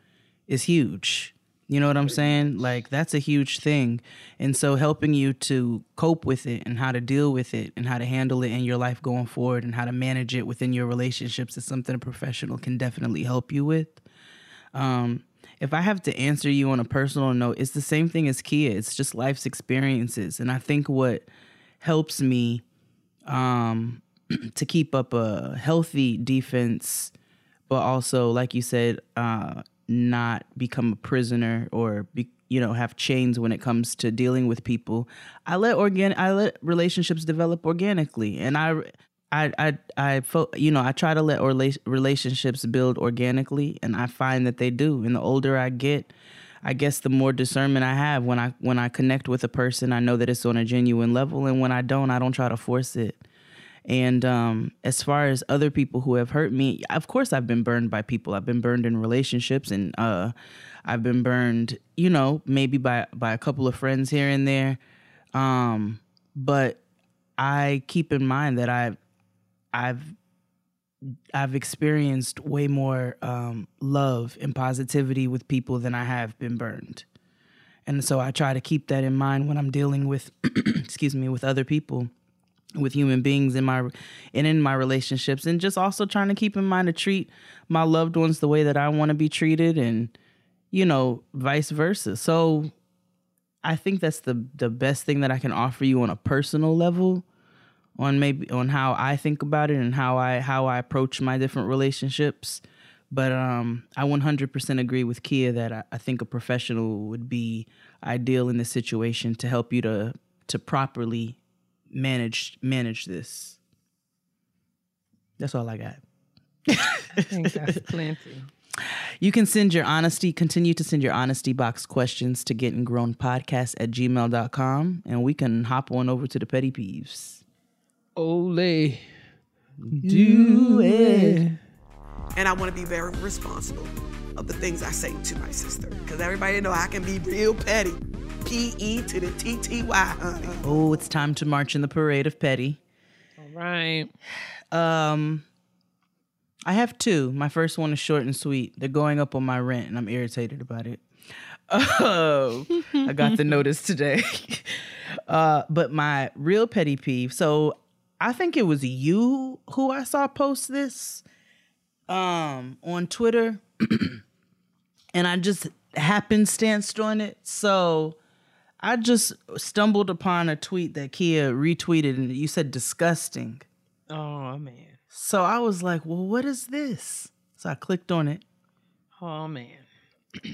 is huge. You know what I'm saying? Like that's a huge thing. And so helping you to cope with it and how to deal with it and how to handle it in your life going forward and how to manage it within your relationships is something a professional can definitely help you with. Um if I have to answer you on a personal note, it's the same thing as Kia. It's just life's experiences. And I think what helps me um, to keep up a healthy defense, but also, like you said, uh, not become a prisoner or be, you know have chains when it comes to dealing with people. I let organ I let relationships develop organically, and I. I, I, I, fo- you know, I try to let orla- relationships build organically, and I find that they do. And the older I get, I guess the more discernment I have when I when I connect with a person, I know that it's on a genuine level, and when I don't, I don't try to force it. And um, as far as other people who have hurt me, of course, I've been burned by people. I've been burned in relationships, and uh, I've been burned, you know, maybe by by a couple of friends here and there. Um, but I keep in mind that I've I've I've experienced way more um, love and positivity with people than I have been burned. And so I try to keep that in mind when I'm dealing with, excuse me, with other people, with human beings in my and in my relationships, and just also trying to keep in mind to treat my loved ones the way that I want to be treated, and you know, vice versa. So I think that's the the best thing that I can offer you on a personal level on maybe on how I think about it and how I how I approach my different relationships. But um, I 100% agree with Kia that I, I think a professional would be ideal in this situation to help you to to properly manage manage this. That's all I got. I think that's plenty. You can send your honesty, continue to send your honesty box questions to getting grown podcast at gmail.com and we can hop on over to the petty peeves. Ole. Do it. and I want to be very responsible of the things I say to my sister because everybody know I can be real petty. P E to the T T Y, honey. Oh, it's time to march in the parade of petty. All right. Um, I have two. My first one is short and sweet. They're going up on my rent, and I'm irritated about it. Oh, I got the notice today. Uh, but my real petty peeve. So I think it was you who I saw post this um on Twitter, and I just happenstanced on it. So I just stumbled upon a tweet that Kia retweeted, and you said disgusting. Oh man. So I was like, well, what is this? So I clicked on it, Oh man.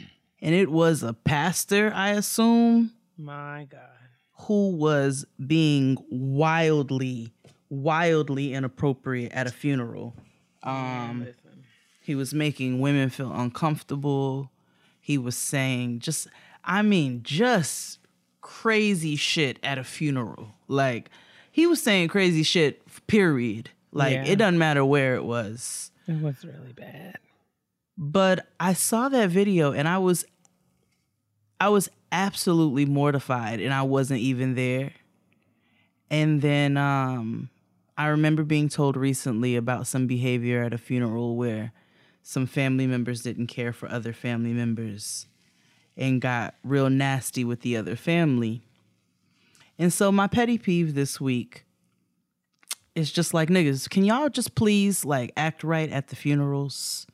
and it was a pastor, I assume, My God. who was being wildly, wildly inappropriate at a funeral. Um, he was making women feel uncomfortable. He was saying just, I mean, just crazy shit at a funeral. Like, he was saying crazy shit, period. Like, Yeah. it doesn't matter where it was. It was really bad. but I saw that video and I was I was absolutely mortified and I wasn't even there. And then um I remember being told recently about some behavior at a funeral where some family members didn't care for other family members and got real nasty with the other family. And so my petty peeve this week is just like niggas, can y'all just please like act right at the funerals?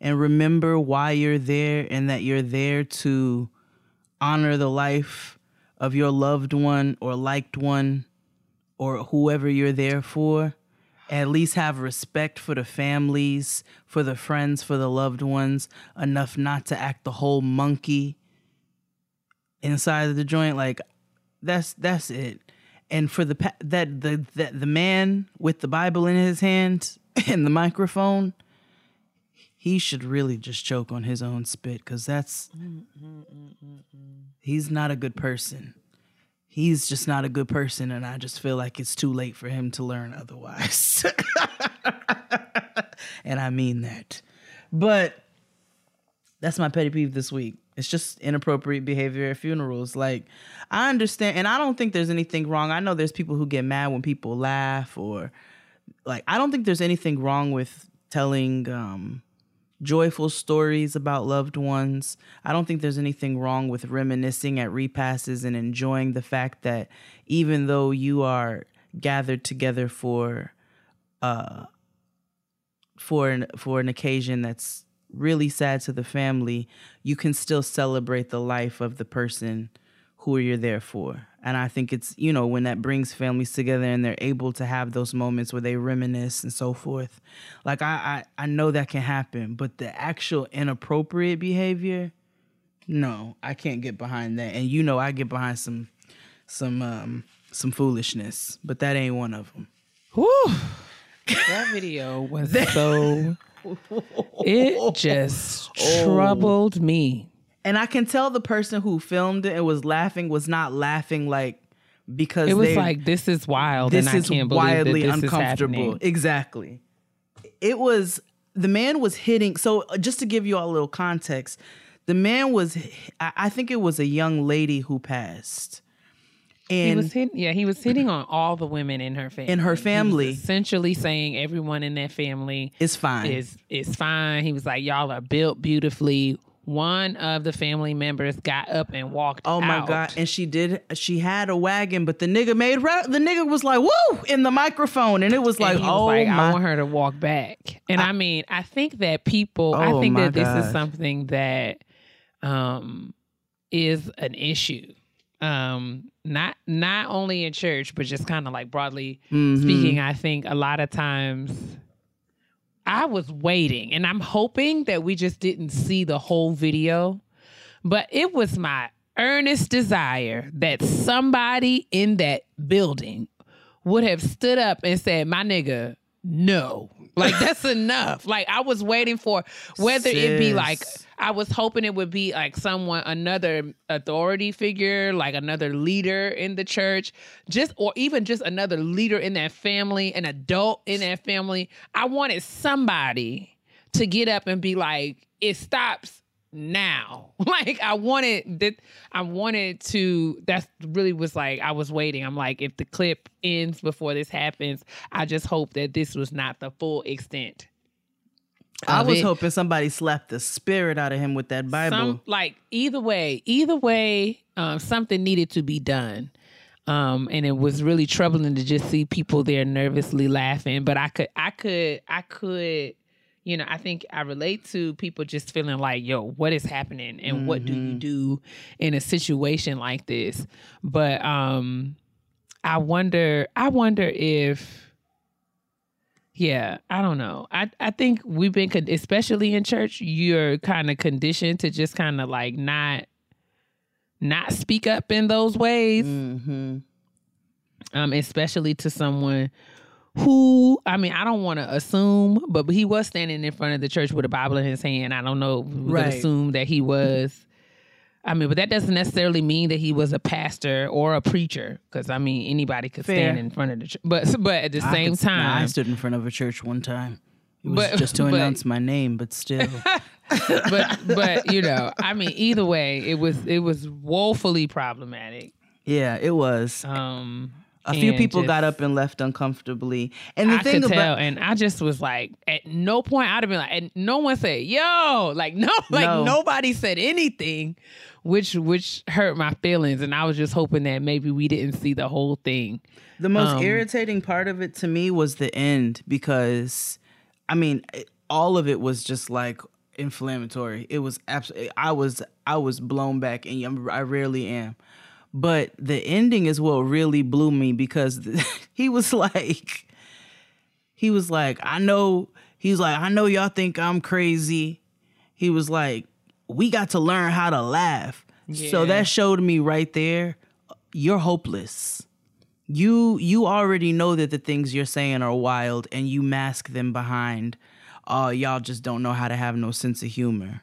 and remember why you're there and that you're there to honor the life of your loved one or liked one or whoever you're there for. At least have respect for the families, for the friends, for the loved ones, enough not to act the whole monkey inside of the joint. Like that's that's it. And for the that the that the man with the Bible in his hand and the microphone, he should really just choke on his own spit because that's mm, mm, mm, he's not a good person. He's just not a good person, and I just feel like it's too late for him to learn otherwise. and I mean that. But that's my petty peeve this week. It's just inappropriate behavior at funerals. Like, I understand, and I don't think there's anything wrong. I know there's people who get mad when people laugh, or like, I don't think there's anything wrong with telling um, joyful stories about loved ones. I don't think there's anything wrong with reminiscing at repasses and enjoying the fact that even though you are gathered together for uh for an for an occasion that's really sad to the family, you can still celebrate the life of the person who you're there for. And I think it's, you know, when that brings families together and they're able to have those moments where they reminisce and so forth. Like I I, I know that can happen, but the actual inappropriate behavior, no, I can't get behind that. And you know I get behind some some um some foolishness, but that ain't one of them. Whew. That video was so. It just Oh. troubled me. And I can tell the person who filmed it and was laughing was not laughing like because It was they, like this is wild, this and I is can't wildly this uncomfortable. Is. Exactly. It was the man was hitting. So uh, just to give you all a little context, the man was. I think it was a young lady who passed, And He was hitting, yeah, he was hitting on all the women in her family. In her family. essentially saying everyone in that family is fine. is is fine. He was like, y'all are built beautifully. One of the family members got up and walked. Oh my out. god! And she did. She had a wagon, but the nigga made. The nigga was like, "Woo!" in the microphone, and it was like, was "Oh like, my!" I want her to walk back. And I, mean, I think that people, Oh I think that this God. is something that um is an issue. Um not not only in church, but just kind of like broadly Mhm. speaking, I think a lot of times I was waiting and I'm hoping that we just didn't see the whole video, but it was my earnest desire that somebody in that building would have stood up and said, My nigga, no. Like that's enough. Like I was waiting for whether it be like Sis. I was hoping it would be like someone, another authority figure, like another leader in the church, just or even just another leader in that family, an adult in that family. I wanted somebody to get up and be like, it stops now. Like I wanted that I wanted to that's really was like I was waiting. I'm like, if the clip ends before this happens, I just hope that this was not the full extent. I was it. hoping somebody slapped the spirit out of him with that Bible. Some like either way, either way, um, something needed to be done. Um, and it was really troubling to just see people there nervously laughing. But I could, I could, I could, you know, I think I relate to people just feeling like, yo, what is happening and what do you do in a situation like this? But um, I wonder, I wonder if yeah, I don't know. I I think we've been, con- especially in church, you're kind of conditioned to just kind of like not not speak up in those ways. hmm Um, especially to someone who I mean, I don't want to assume, but he was standing in front of the church with a Bible in his hand. I don't know. Right. assume that he was. I mean, but that doesn't necessarily mean that he was a pastor or a preacher, because I mean, anybody could stand in front of the church. But but at the I same could- nah, time, I stood in front of a church one time. It was But- just to but- announce my name, but still. but but you know, I mean, either way, it was it was woefully problematic. yeah, it was. Um, A few people just- got up and left uncomfortably. And the I thing could about tell, and I just was like, at no point I'd have been like, and no one said, "Yo," like no, like No. nobody said anything, which which hurt my feelings, and I was just hoping that maybe we didn't see the whole thing. The most Um, irritating part of it to me was the end because, I mean, it- all of it was just like inflammatory. It was absolutely. I was I was blown back, and I rarely am. But the ending is what really blew me because he was like, he was like, I know. He's like, I know y'all think I'm crazy. He was like, we got to learn how to laugh. So that showed me right there, you're hopeless. You you already know that the things you're saying are wild, and you mask them behind, oh y'all just don't know how to have no sense of humor.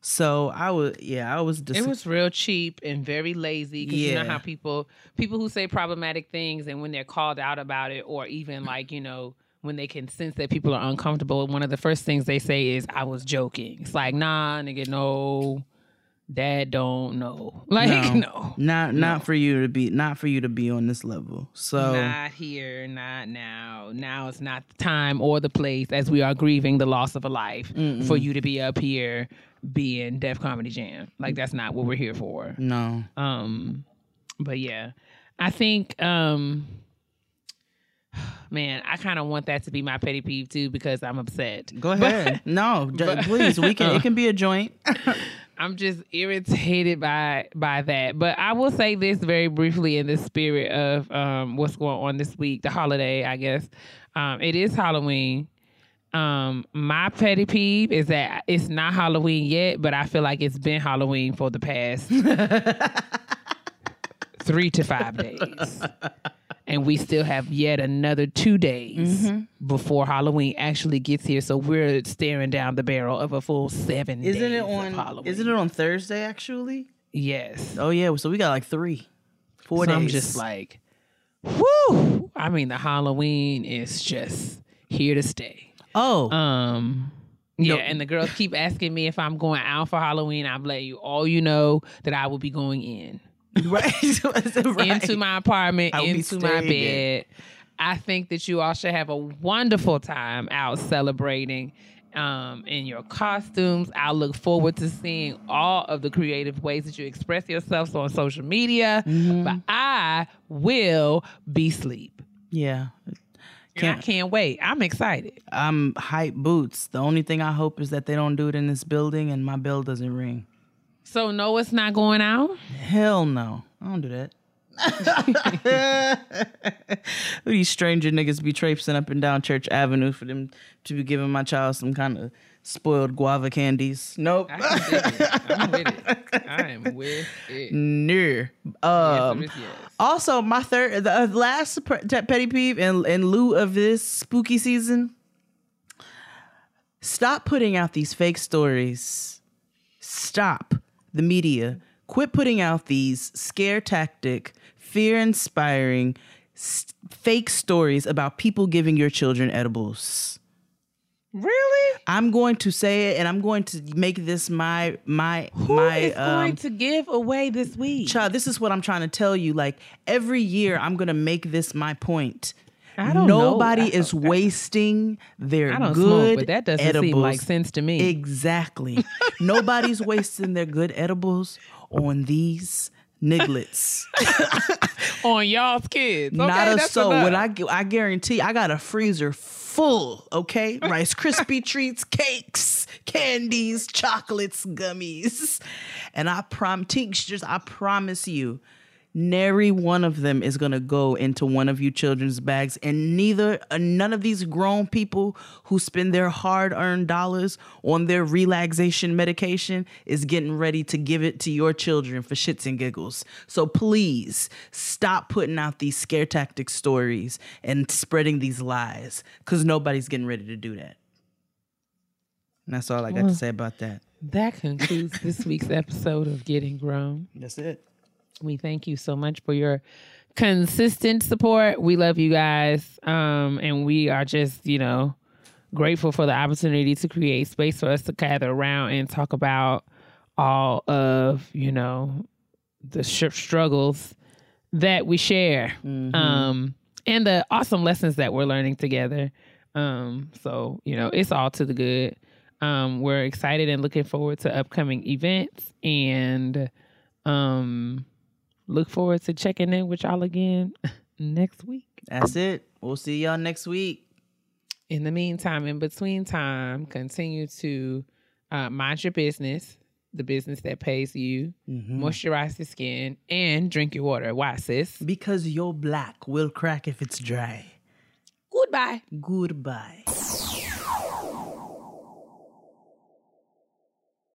So I was yeah I was dis- It was real cheap and very lazy because you know how people people who say problematic things and when they're called out about it or even like you know when they can sense that people are uncomfortable, one of the first things they say is "I was joking." It's like, nah, nigga, no, dad don't know. Like, no, not not for you to be not for you to be on this level. So not here, not now. Now is not the time or the place as we are grieving the loss of a life for you to be up here being Def Comedy Jam. Like, that's not what we're here for. no, Um, but yeah, I think, um, man, I kind of want that to be my petty peeve too because I'm upset. go ahead. no, ju- please, we can. It can be a joint. I'm just irritated by by that. But I will say this very briefly in the spirit of um, what's going on this week, the holiday, I guess. Um, it is Halloween. Um, my petty peeve is that it's not Halloween yet, but I feel like it's been Halloween for the past three to five days. And we still have yet another two days before Halloween actually gets here. So we're staring down the barrel of a full seven Isn't days it of on? Halloween. Isn't it on Thursday actually? Yes. Oh yeah, so we got like three, four So days. I'm just like, whoo. I mean, the Halloween is just here to stay. Oh, Um, yeah, No. and the girls keep asking me if I'm going out for Halloween. I've let you all you know that I will be going in right, right. into my apartment, I will be into my bed. I think that you all should have a wonderful time out celebrating um, in your costumes. I look forward to seeing all of the creative ways that you express yourselves on social media. Mm-hmm. But I will be sleep. yeah. And I Can't, can't wait. I'm excited. I'm hype boots. The only thing I hope is that they don't do it in this building and my bell doesn't ring. So no, it's not going out. Hell no. I don't do that. These stranger niggas be traipsing up and down Church Avenue for them to be giving my child some kind of spoiled guava candies. Nope. I can dig it. I'm with it. I am with it. No. Um, yes, yes. Also, my third, the uh, last pe- petty peeve in in lieu of this spooky season. Stop putting out these fake stories. Stop the media. Quit putting out these scare tactic, fear inspiring, s- fake stories about people giving your children edibles. Really? I'm going to say it, and I'm going to make this my my Who my is um, going to give away this week? child, this is what I'm trying to tell you. Like every year, I'm gonna make this my point. I don't know. Nobody I is wasting their I don't good smoke, but that doesn't edibles. seem like sense to me. Exactly. Nobody's wasting their good edibles on these nigglets. on y'all's kids. Not a soul. enough. When I I guarantee, I got a freezer full. Okay, Rice Krispie treats, cakes, candies, chocolates, gummies, and I prom tinctures. I promise you, nary one of them is gonna go into one of you children's bags, and neither uh, none of these grown people who spend their hard-earned dollars on their relaxation medication is getting ready to give it to your children for shits and giggles. So please stop putting out these scare tactic stories and spreading these lies, because nobody's getting ready to do that. And that's all I got to say about that. that concludes this week's episode of Getting Grown. That's it. We thank you so much for your consistent support. We love you guys. Um, and we are just, you know, grateful for the opportunity to create space for us to gather around and talk about all of, you know, the sh- struggles that we share. Um, and the awesome lessons that we're learning together. Um, so, you know, it's all to the good. Um, we're excited and looking forward to upcoming events and um look forward to checking in with y'all again next week. That's it. We'll see y'all next week. In the meantime, in between time, continue to uh, mind your business, the business that pays you, moisturize your skin, and drink your water. Why, sis? Because your black will crack if it's dry. Goodbye. Goodbye.